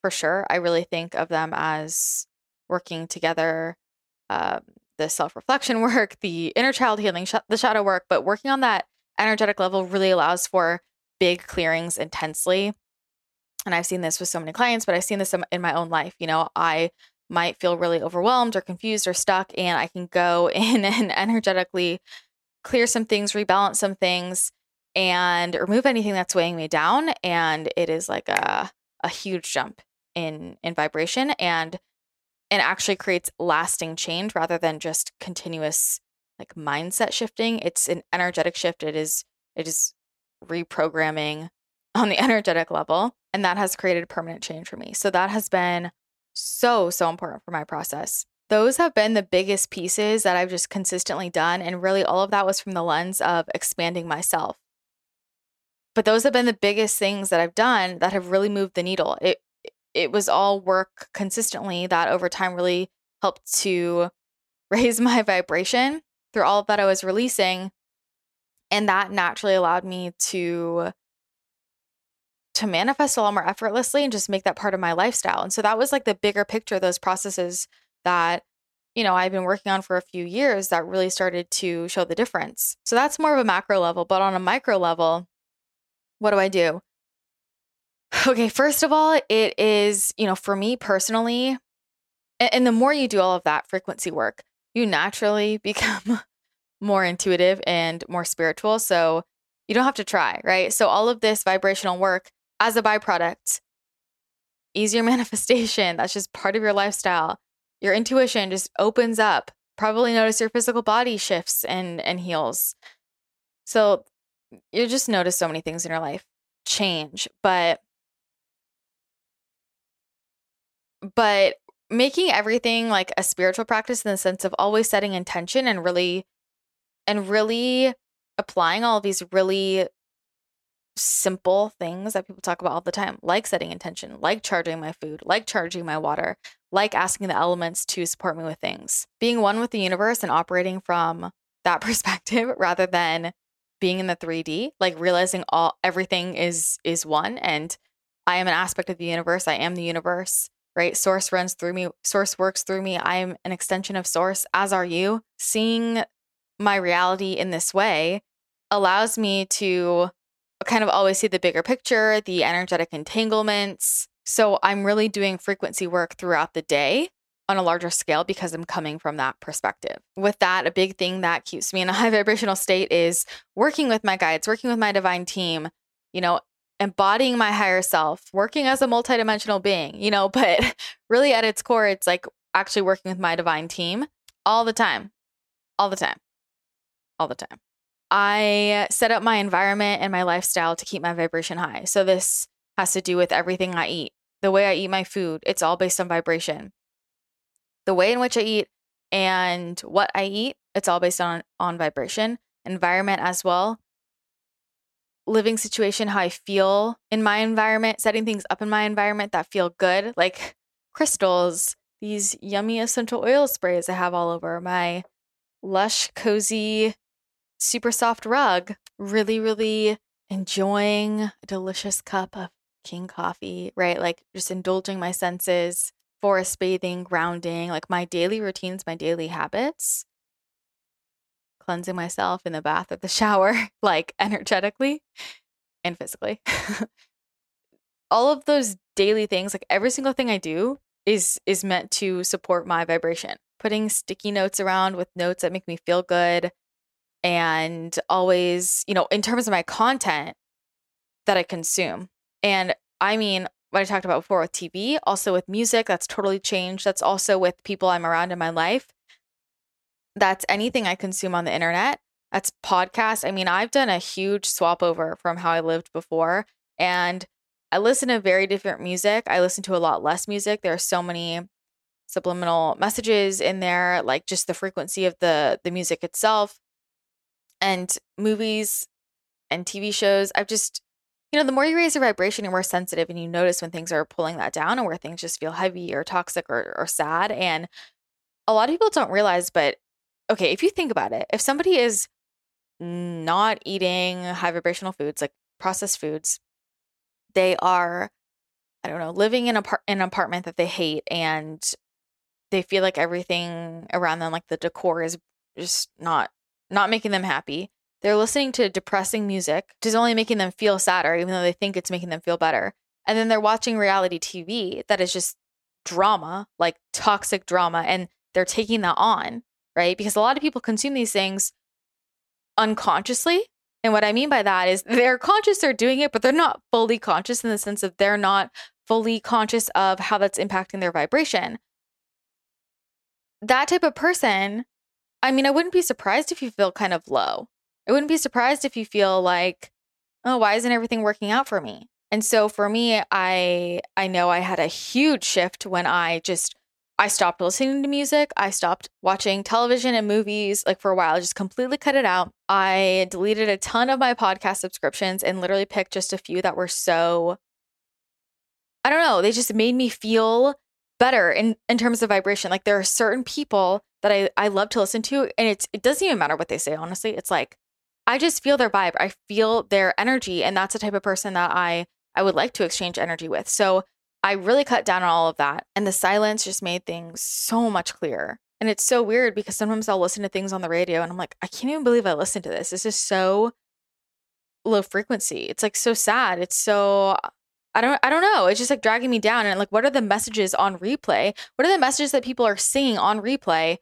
for sure. I really think of them as working together um, the self reflection work, the inner child healing, sh- the shadow work, but working on that energetic level really allows for big clearings intensely. And I've seen this with so many clients, but I've seen this in my own life. You know, I might feel really overwhelmed or confused or stuck, and I can go in and energetically clear some things, rebalance some things, and remove anything that's weighing me down. And it is like a a huge jump in in vibration and and actually creates lasting change rather than just continuous like mindset shifting. It's an energetic shift. It is it is reprogramming on the energetic level. And that has created permanent change for me. So that has been so, so important for my process. Those have been the biggest pieces that I've just consistently done. And really, all of that was from the lens of expanding myself. But those have been the biggest things that I've done that have really moved the needle. It, it was all work consistently that over time really helped to raise my vibration through all that I was releasing. And that naturally allowed me to to manifest a lot more effortlessly and just make that part of my lifestyle. And so that was like the bigger picture, those processes that, you know, I've been working on for a few years that really started to show the difference. So that's more of a macro level. But on a micro level, what do I do? Okay, first of all, it is, you know, for me personally, and the more you do all of that frequency work, you naturally become more intuitive and more spiritual. So you don't have to try, right? So all of this vibrational work as a byproduct. Easier manifestation. That's just part of your lifestyle. Your intuition just opens up. Probably notice your physical body shifts and and heals. So you just notice so many things in your life change, but but making everything like a spiritual practice in the sense of always setting intention and really and really applying all these really simple things that people talk about all the time, like setting intention, like charging my food, like charging my water, like asking the elements to support me with things. Being one with the universe and operating from that perspective rather than being in the 3D, like realizing all everything is is one and I am an aspect of the universe. I am the universe, right? Source runs through me, source works through me. I am an extension of source, as are you. Seeing my reality in this way allows me to kind of always see the bigger picture, the energetic entanglements. So I'm really doing frequency work throughout the day on a larger scale because I'm coming from that perspective. With that, a big thing that keeps me in a high vibrational state is working with my guides, working with my divine team, you know, embodying my higher self, working as a multidimensional being, you know, but really at its core, it's like actually working with my divine team all the time, all the time, all the time. I set up my environment and my lifestyle to keep my vibration high. So this has to do with everything I eat, the way I eat my food. It's all based on vibration. The way in which I eat and what I eat, it's all based on on vibration, environment as well. Living situation, how I feel in my environment, setting things up in my environment that feel good, like crystals, these yummy essential oil sprays I have all over my lush, cozy super soft rug, really, really enjoying a delicious cup of king coffee, right? Like just indulging my senses, forest bathing, grounding, like my daily routines, my daily habits, cleansing myself in the bath or the shower, like energetically and physically. All of those daily things, like every single thing I do is is meant to support my vibration. Putting sticky notes around with notes that make me feel good, and always, you know, in terms of my content that I consume. And I mean, what I talked about before with TV, also with music, that's totally changed. That's also with people I'm around in my life. That's anything I consume on the internet. That's podcasts. I mean, I've done a huge swap over from how I lived before. And I listen to very different music. I listen to a lot less music. There are so many subliminal messages in there, like just the frequency of the the music itself and movies and TV shows, I've just, you know, the more you raise your vibration, you're more sensitive and you notice when things are pulling that down and where things just feel heavy or toxic or, or sad. And a lot of people don't realize, but okay, if you think about it, if somebody is not eating high vibrational foods like processed foods, they are, I don't know, living in, a par- in an apartment that they hate and they feel like everything around them, like the decor is just not not making them happy. They're listening to depressing music, which is only making them feel sadder, even though they think it's making them feel better. And then they're watching reality TV that is just drama, like toxic drama, and they're taking that on, right? Because a lot of people consume these things unconsciously. And what I mean by that is they're conscious they're doing it, but they're not fully conscious in the sense of they're not fully conscious of how that's impacting their vibration. That type of person I mean, I wouldn't be surprised if you feel kind of low. I wouldn't be surprised if you feel like, oh, why isn't everything working out for me? And so for me, I I know I had a huge shift when I just I stopped listening to music. I stopped watching television and movies like for a while. I just completely cut it out. I deleted a ton of my podcast subscriptions and literally picked just a few that were so I don't know, they just made me feel better in in terms of vibration. Like there are certain people that I I love to listen to and it's it doesn't even matter what they say honestly. It's like I just feel their vibe. I feel their energy and that's the type of person that I I would like to exchange energy with. So I really cut down on all of that and the silence just made things so much clearer. And it's so weird because sometimes I'll listen to things on the radio and I'm like, I can't even believe I listened to this. This is so low frequency. It's like so sad. It's so I don't I don't know. It's just like dragging me down and like what are the messages on replay? What are the messages that people are seeing on replay?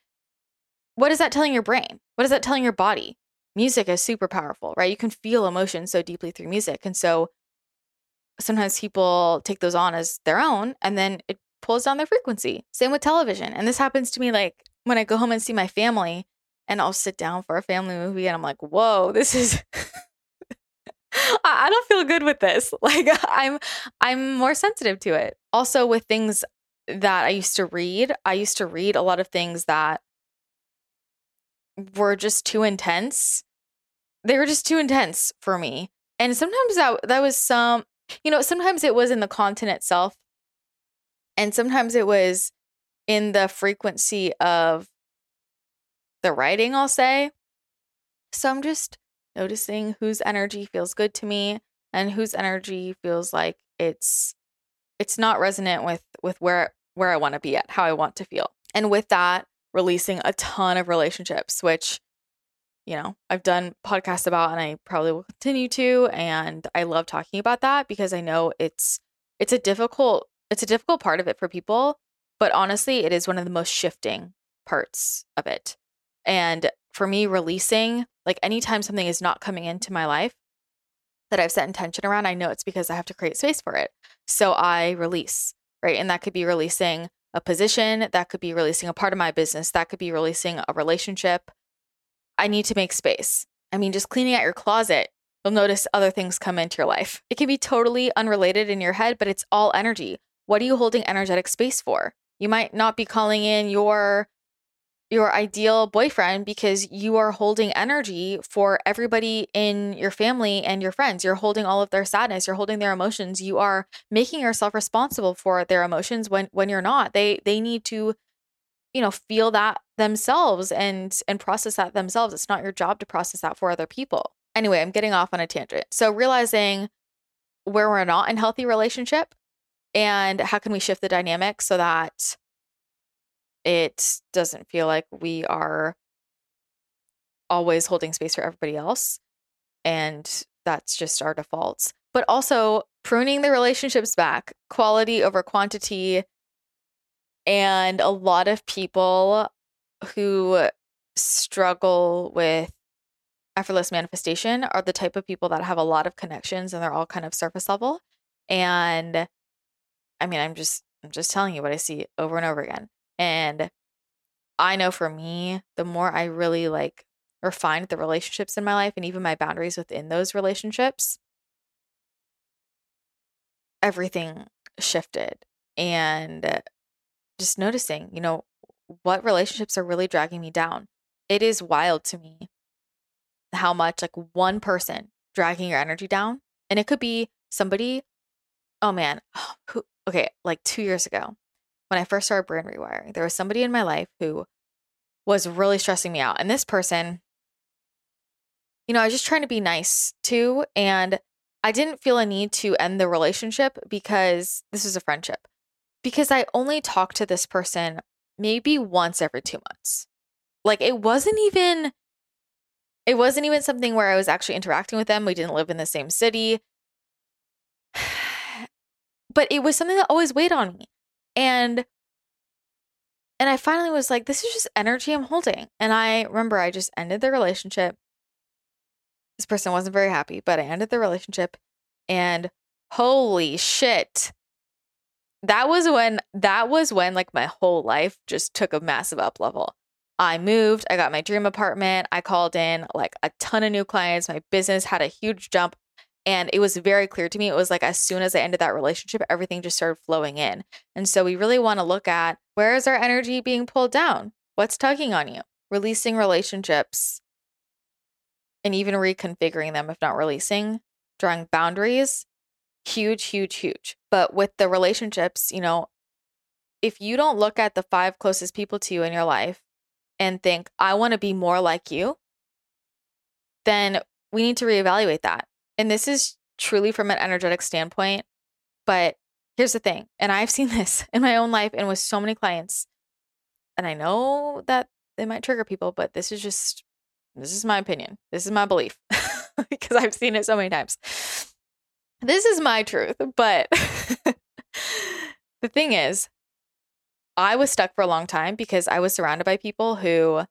What is that telling your brain? What is that telling your body? Music is super powerful, right? You can feel emotion so deeply through music. And so sometimes people take those on as their own and then it pulls down their frequency. Same with television. And this happens to me like when I go home and see my family and I'll sit down for a family movie and I'm like, whoa, this is I don't feel good with this. Like I'm I'm more sensitive to it. Also with things that I used to read, I used to read a lot of things that were just too intense. They were just too intense for me. And sometimes that that was some you know, sometimes it was in the content itself. And sometimes it was in the frequency of the writing, I'll say. So I'm just noticing whose energy feels good to me and whose energy feels like it's it's not resonant with with where where I want to be at, how I want to feel. And with that, releasing a ton of relationships, which you know, I've done podcasts about and I probably will continue to and I love talking about that because I know it's it's a difficult it's a difficult part of it for people But honestly, it is one of the most shifting parts of it. And for me, releasing, like anytime something is not coming into my life that I've set intention around, I know it's because I have to create space for it. So I release, right? And that could be releasing a position, that could be releasing a part of my business, that could be releasing a relationship. I need to make space. I mean, just cleaning out your closet, you'll notice other things come into your life. It can be totally unrelated in your head, but it's all energy. What are you holding energetic space for? You might not be calling in your your ideal boyfriend because you are holding energy for everybody in your family and your friends. You're holding all of their sadness, you're holding their emotions. You are making yourself responsible for their emotions when when you're not. They they need to you know feel that themselves and and process that themselves. It's not your job to process that for other people. Anyway, I'm getting off on a tangent. So realizing where we're not in healthy relationship and how can we shift the dynamic so that it doesn't feel like we are always holding space for everybody else. And that's just our defaults. But also pruning the relationships back, quality over quantity. And a lot of people who struggle with effortless manifestation are the type of people that have a lot of connections and they're all kind of surface level. And I mean, I'm just I'm just telling you what I see over and over again. And I know for me, the more I really like refined the relationships in my life and even my boundaries within those relationships, everything shifted. And just noticing, you know, what relationships are really dragging me down. It is wild to me how much like one person dragging your energy down. And it could be somebody, oh man, who, okay, like two years ago, when I first started brain rewiring, there was somebody in my life who was really stressing me out. And this person, you know, I was just trying to be nice too. And I didn't feel a need to end the relationship because this was a friendship, because I only talked to this person maybe once every two months. Like it wasn't even. It wasn't even something where I was actually interacting with them. We didn't live in the same city. But it was something that always weighed on me. And and I finally was like, this is just energy I'm holding. And I remember I just ended the relationship. This person wasn't very happy, but I ended the relationship. And holy shit. That was when that was when like my whole life just took a massive up level. I moved, I got my dream apartment, I called in like a ton of new clients, my business had a huge jump and it was very clear to me. It was like as soon as I ended that relationship, everything just started flowing in. And so we really want to look at where is our energy being pulled down? What's tugging on you? Releasing relationships and even reconfiguring them, if not releasing, drawing boundaries, huge, huge, huge. But with the relationships, you know, if you don't look at the five closest people to you in your life and think, I want to be more like you, then we need to reevaluate that and this is truly from an energetic standpoint, but here's the thing, and I've seen this in my own life and with so many clients. And I know that it might trigger people, but this is just this is my opinion. This is my belief because I've seen it so many times. This is my truth, but the thing is, I was stuck for a long time because I was surrounded by people who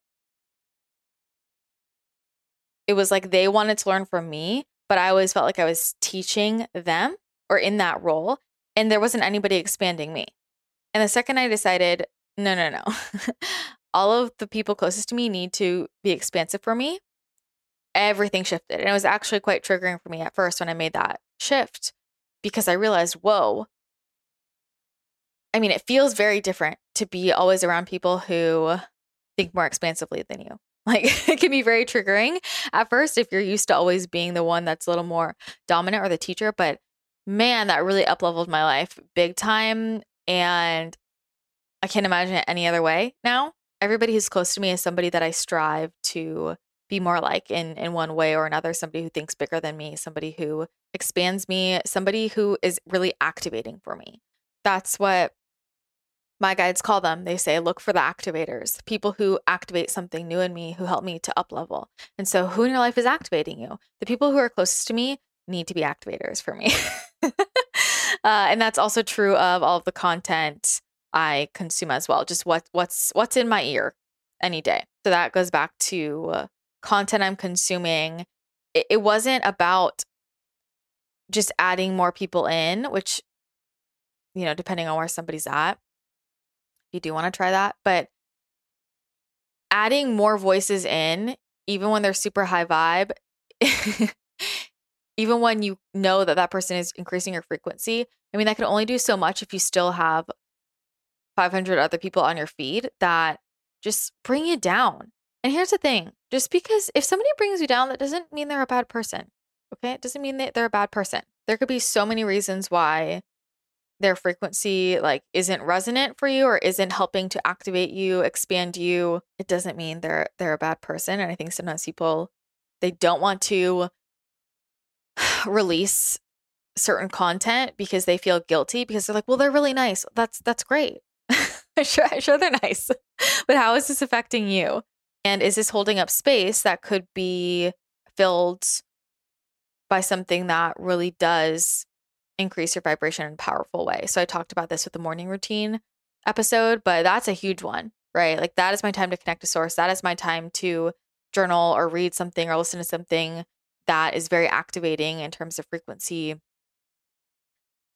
it was like they wanted to learn from me, but I always felt like I was teaching them or in that role, and there wasn't anybody expanding me. And the second I decided, no, no, no, all of the people closest to me need to be expansive for me, everything shifted. And it was actually quite triggering for me at first when I made that shift because I realized, whoa, I mean, it feels very different to be always around people who think more expansively than you. Like it can be very triggering at first if you're used to always being the one that's a little more dominant or the teacher, but man, that really upleveled my life big time and I can't imagine it any other way now. Everybody who's close to me is somebody that I strive to be more like in in one way or another, somebody who thinks bigger than me, somebody who expands me, somebody who is really activating for me. That's what my guides call them they say look for the activators people who activate something new in me who help me to up level and so who in your life is activating you the people who are closest to me need to be activators for me uh, and that's also true of all of the content I consume as well. Just what what's what's in my ear any day. So that goes back to uh, content I'm consuming. It, it wasn't about just adding more people in, which you know, depending on where somebody's at, you do want to try that, but adding more voices in, even when they're super high vibe, even when you know that that person is increasing your frequency, I mean, that can only do so much if you still have 500 other people on your feed that just bring you down. And here's the thing just because if somebody brings you down, that doesn't mean they're a bad person. Okay. It doesn't mean that they're a bad person. There could be so many reasons why their frequency like isn't resonant for you or isn't helping to activate you expand you it doesn't mean they're they're a bad person and i think sometimes people they don't want to release certain content because they feel guilty because they're like well they're really nice that's that's great sure, sure they're nice. but how is this affecting you? And is this holding up space that could be filled by something that really does increase your vibration in a powerful way? So I talked about this with the morning routine episode, but that's a huge one, right? Like that is my time to connect to source. That is my time to journal or read something or listen to something that is very activating in terms of frequency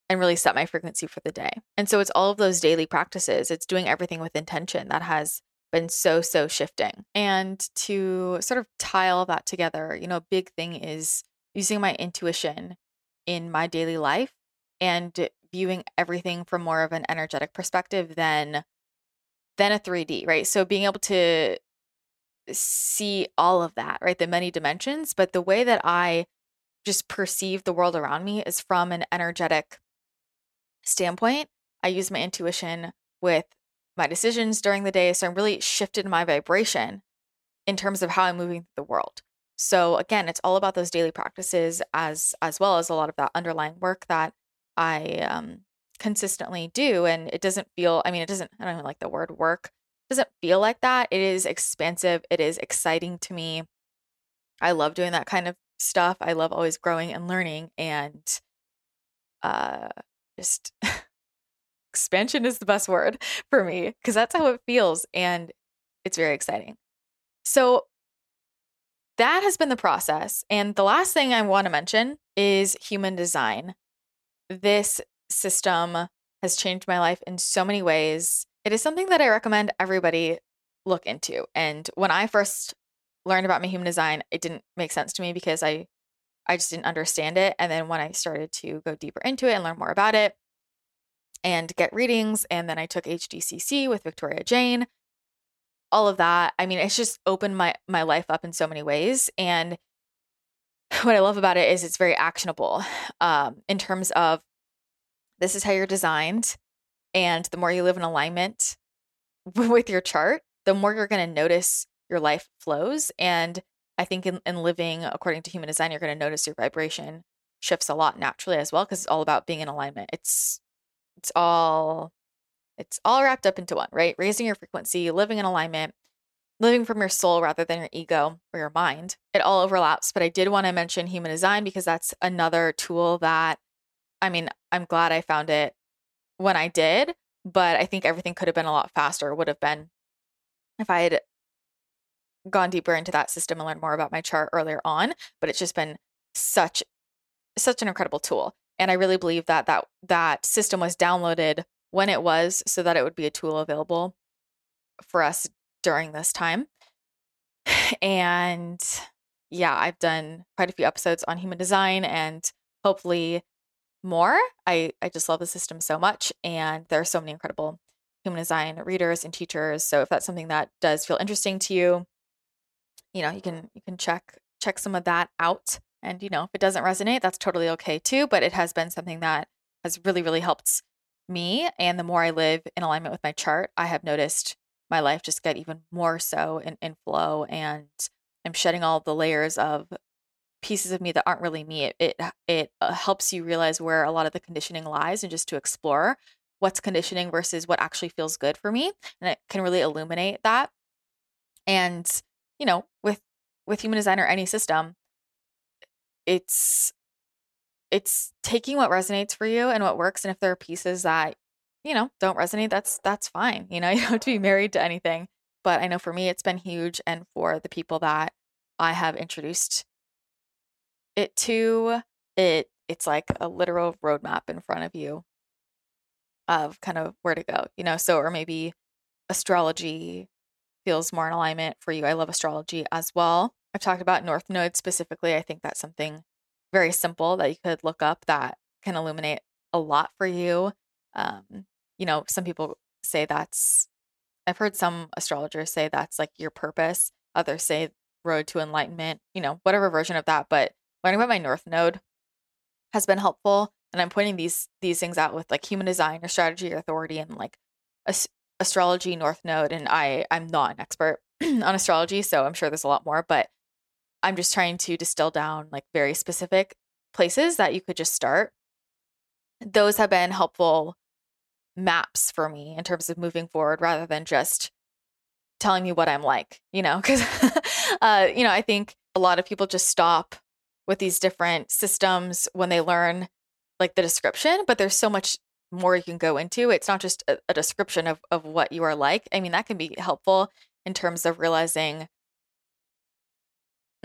and really set my frequency for the day. And so it's all of those daily practices. It's doing everything with intention that has been so, so shifting. And to sort of tie all that together, you know, a big thing is using my intuition in my daily life and viewing everything from more of an energetic perspective than than a 3D, right? So being able to see all of that, right? The many dimensions, but the way that I just perceive the world around me is from an energetic standpoint, I use my intuition with my decisions during the day. So I'm really shifted my vibration in terms of how I'm moving through the world. So again, it's all about those daily practices as as well as a lot of that underlying work that I um, consistently do. And it doesn't feel, I mean, it doesn't, I don't even like the word work. It doesn't feel like that. It is expansive. It is exciting to me. I love doing that kind of stuff. I love always growing and learning. And uh, just expansion is the best word for me because that's how it feels and it's very exciting. So that has been the process. And the last thing I want to mention is human design. This system has changed my life in so many ways. It is something that I recommend everybody look into. And when I first learned about my human design, it didn't make sense to me because I I just didn't understand it. And then when I started to go deeper into it and learn more about it and get readings, and then I took HDCC with Victoria Jane, all of that. I mean, it's just opened my my life up in so many ways. And what I love about it is it's very actionable um, in terms of this is how you're designed, and the more you live in alignment with your chart, the more you're going to notice your life flows and I think in, in living according to human design, you're going to notice your vibration shifts a lot naturally as well because it's all about being in alignment. It's it's all it's all wrapped up into one, right? Raising your frequency, living in alignment, living from your soul rather than your ego or your mind. It all overlaps, but I did want to mention human design because that's another tool that I mean, I'm glad I found it when I did, but I think everything could have been a lot faster, would have been if I had gone deeper into that system and learned more about my chart earlier on, but it's just been such such an incredible tool. And I really believe that that that system was downloaded when it was so that it would be a tool available for us during this time. And yeah, I've done quite a few episodes on human design and hopefully more. I I just love the system so much and there are so many incredible human design readers and teachers. So if that's something that does feel interesting to you, you know, you can you can check check some of that out. And you know, if it doesn't resonate, that's totally okay too. But it has been something that has really, really helped me. And the more I live in alignment with my chart, I have noticed my life just get even more so in, in flow and I'm shedding all the layers of pieces of me that aren't really me. It it, it uh, helps you realize where a lot of the conditioning lies and just to explore what's conditioning versus what actually feels good for me. And it can really illuminate that. And you know, with with human design or any system, it's it's taking what resonates for you and what works. And if there are pieces that you know, don't resonate, that's that's fine. You know, you don't have to be married to anything. But I know for me it's been huge and for the people that I have introduced it to, it it's like a literal roadmap in front of you of kind of where to go, you know. So or maybe astrology feels more in alignment for you. I love astrology as well. I've talked about North Node specifically. I think that's something very simple that you could look up that can illuminate a lot for you. Um, you know, some people say that's, I've heard some astrologers say that's like your purpose. Others say road to enlightenment, you know, whatever version of that. But learning about my North Node has been helpful. And I'm pointing these these things out with like human design or strategy or authority and like astrology North Node. And I I'm not an expert on astrology, so I'm sure there's a lot more, but I'm just trying to distill down like very specific places that you could just start. Those have been helpful maps for me in terms of moving forward rather than just telling me what I'm like, you know, because, uh, you know, I think a lot of people just stop with these different systems when they learn like the description, but there's so much more you can go into. It's not just a, a description of, of what you are like. I mean, that can be helpful in terms of realizing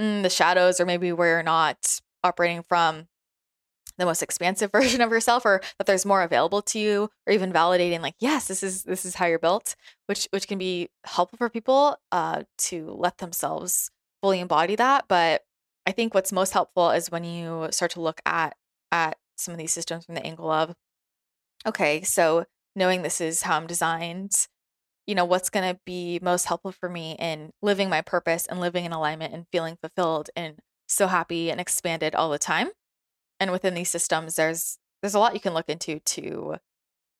mm, the shadows or maybe where you're not operating from the most expansive version of yourself or that there's more available to you or even validating like yes this is this is how you're built which which can be helpful for people uh to let themselves fully embody that but i think what's most helpful is when you start to look at at some of these systems from the angle of okay so knowing this is how i'm designed you know, what's going to be most helpful for me in living my purpose and living in alignment and feeling fulfilled and so happy and expanded all the time. And within these systems, there's there's a lot you can look into to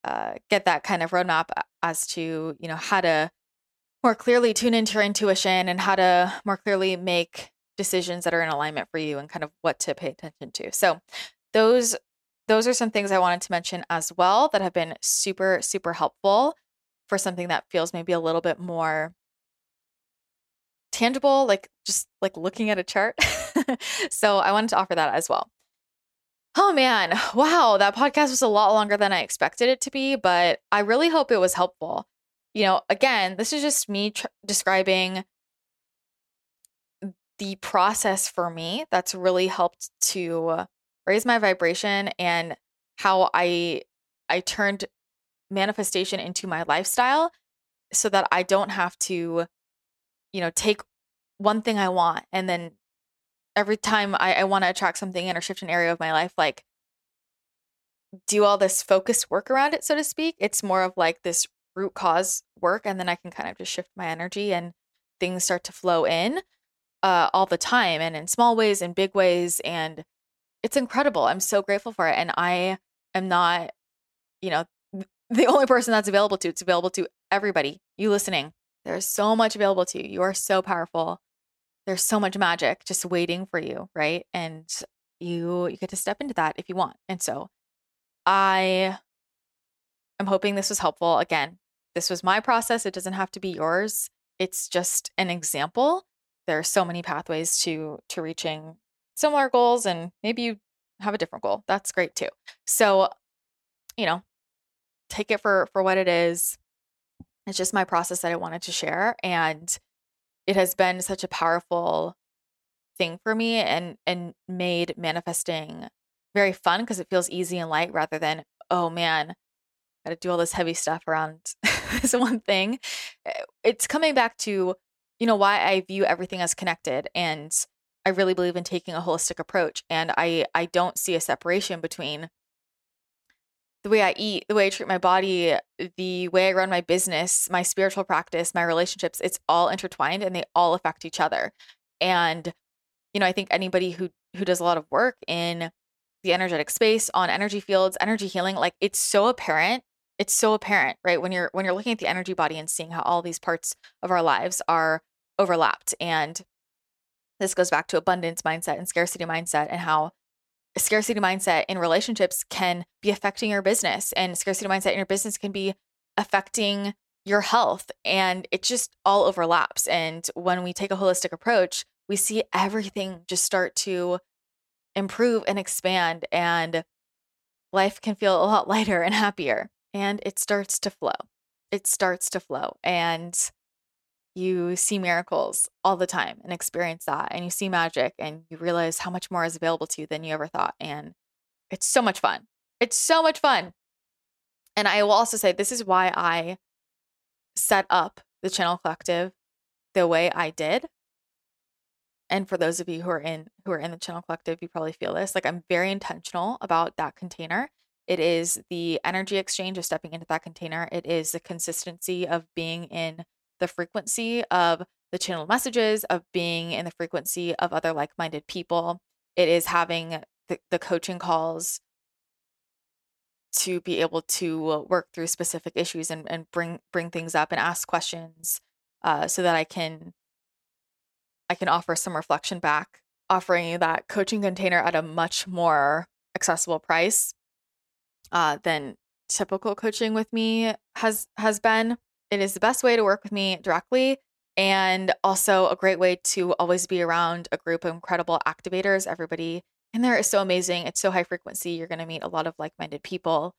uh, get that kind of roadmap as to you know how to more clearly tune into your intuition and how to more clearly make decisions that are in alignment for you and kind of what to pay attention to. So those those are some things I wanted to mention as well that have been super super helpful for something that feels maybe a little bit more tangible, like just like looking at a chart. so I wanted to offer that as well. Oh man, wow, that podcast was a lot longer than I expected it to be, but I really hope it was helpful. You know, again, this is just me tr- describing the process for me that's really helped to raise my vibration and how I I turned manifestation into my lifestyle so that I don't have to, you know, take one thing I want and then every time I, I want to attract something in or shift an area of my life, like do all this focused work around it, so to speak. It's more of like this root cause work, and then I can kind of just shift my energy and things start to flow in uh, all the time and in small ways and big ways. And it's incredible. I'm so grateful for it. And I am not, you know, the only person that's available to. It's available to everybody. You listening. There's so much available to you. You are so powerful. There's so much magic just waiting for you, right? And you you get to step into that if you want. And so I am hoping this was helpful. Again, this was my process. It doesn't have to be yours. It's just an example. There are so many pathways to to reaching similar goals and maybe you have a different goal. That's great too. So, you know, take it for for what it is. It's just my process that I wanted to share and it has been such a powerful thing for me and and made manifesting very fun because it feels easy and light rather than oh man got to do all this heavy stuff around this one thing eh, it's coming back to you know why i view everything as connected and i really believe in taking a holistic approach and i i don't see a separation between the way I eat, the way I treat my body, the way I run my business, my spiritual practice, my relationships, it's all intertwined and they all affect each other. And you know, I think anybody who who does a lot of work in the energetic space on energy fields, energy healing, like it's so apparent. It's so apparent, right? When you're when you're looking at the energy body and seeing how all these parts of our lives are overlapped and this goes back to abundance mindset and scarcity mindset and how scarcity mindset in relationships can be affecting your business and scarcity mindset in your business can be affecting your health and it just all overlaps and when we take a holistic approach we see everything just start to improve and expand and life can feel a lot lighter and happier and it starts to flow. It starts to flow. And you see miracles all the time and experience that. And you see magic and you realize how much more is available to you than you ever thought. And it's so much fun. It's so much fun. And I will also say this is why I set up the channel collective the way I did. And for those of you who are in who are in the channel collective, you probably feel this. Like I'm very intentional about that container. It is the energy exchange of stepping into that container. It is the consistency of being in the frequency of the channel messages, of being in the frequency of other like minded people. It is having the, the coaching calls to be able to work through specific issues and, and bring bring things up and ask questions uh, so that I can I can offer some reflection back, offering you that coaching container at a much more accessible price uh, than typical coaching with me has has been. It is the best way to work with me directly and also a great way to always be around a group of incredible activators. Everybody in there is so amazing. It's so high frequency. You're going to meet a lot of like minded people.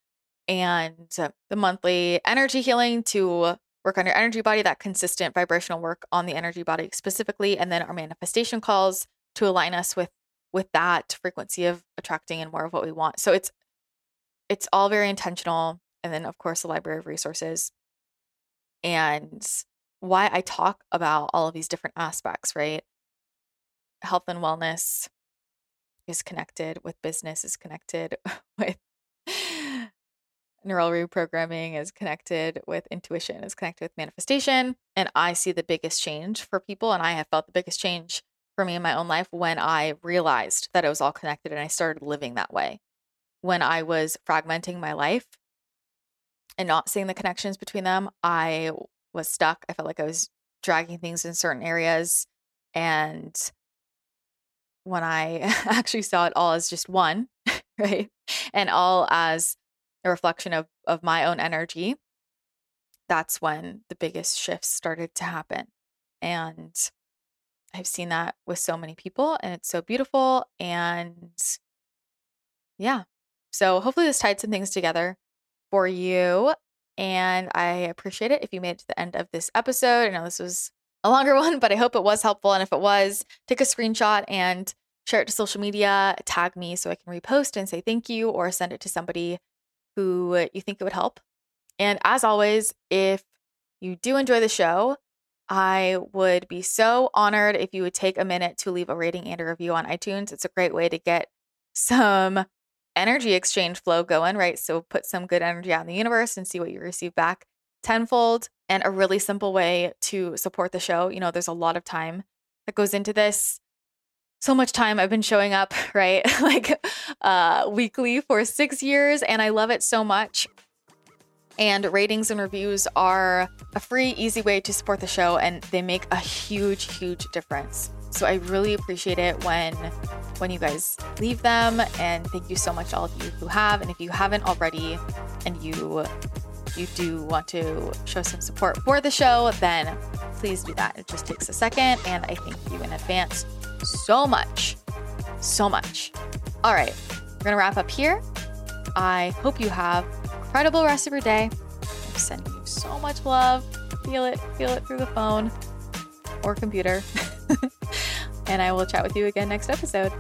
And the monthly energy healing to work on your energy body, that consistent vibrational work on the energy body specifically, and then our manifestation calls to align us with with that frequency of attracting and more of what we want. So it's it's all very intentional. And then of course the library of resources and why I talk about all of these different aspects, right? Health and wellness is connected with business, is connected with neural reprogramming, is connected with intuition, is connected with manifestation. And I see the biggest change for people. And I have felt the biggest change for me in my own life when I realized that it was all connected and I started living that way. When I was fragmenting my life and not seeing the connections between them, I was stuck. I felt like I was dragging things in certain areas. And when I actually saw it all as just one, right? And all as a reflection of, of my own energy, that's when the biggest shifts started to happen. And I've seen that with so many people, and it's so beautiful. And yeah. So hopefully, this tied some things together for you. And I appreciate it if you made it to the end of this episode. I know this was a longer one, but I hope it was helpful. And if it was, take a screenshot and share it to social media, tag me so I can repost and say thank you, or send it to somebody who you think it would help. And as always, if you do enjoy the show, I would be so honored if you would take a minute to leave a rating and a review on iTunes. It's a great way to get some energy exchange flow going, right? So put some good energy out in the universe and see what you receive back tenfold. And a really simple way to support the show. You know, there's a lot of time that goes into this. So much time I've been showing up, right? like uh weekly for 6 years and I love it so much. And ratings and reviews are a free easy way to support the show and they make a huge huge difference. So I really appreciate it when when you guys leave them and thank you so much all of you who have and if you haven't already and you you do want to show some support for the show, then please do that. It just takes a second and I thank you in advance so much. So much. All right. We're going to wrap up here. I hope you have incredible rest of your day. I'm sending you so much love. Feel it, feel it through the phone or computer. and I will chat with you again next episode.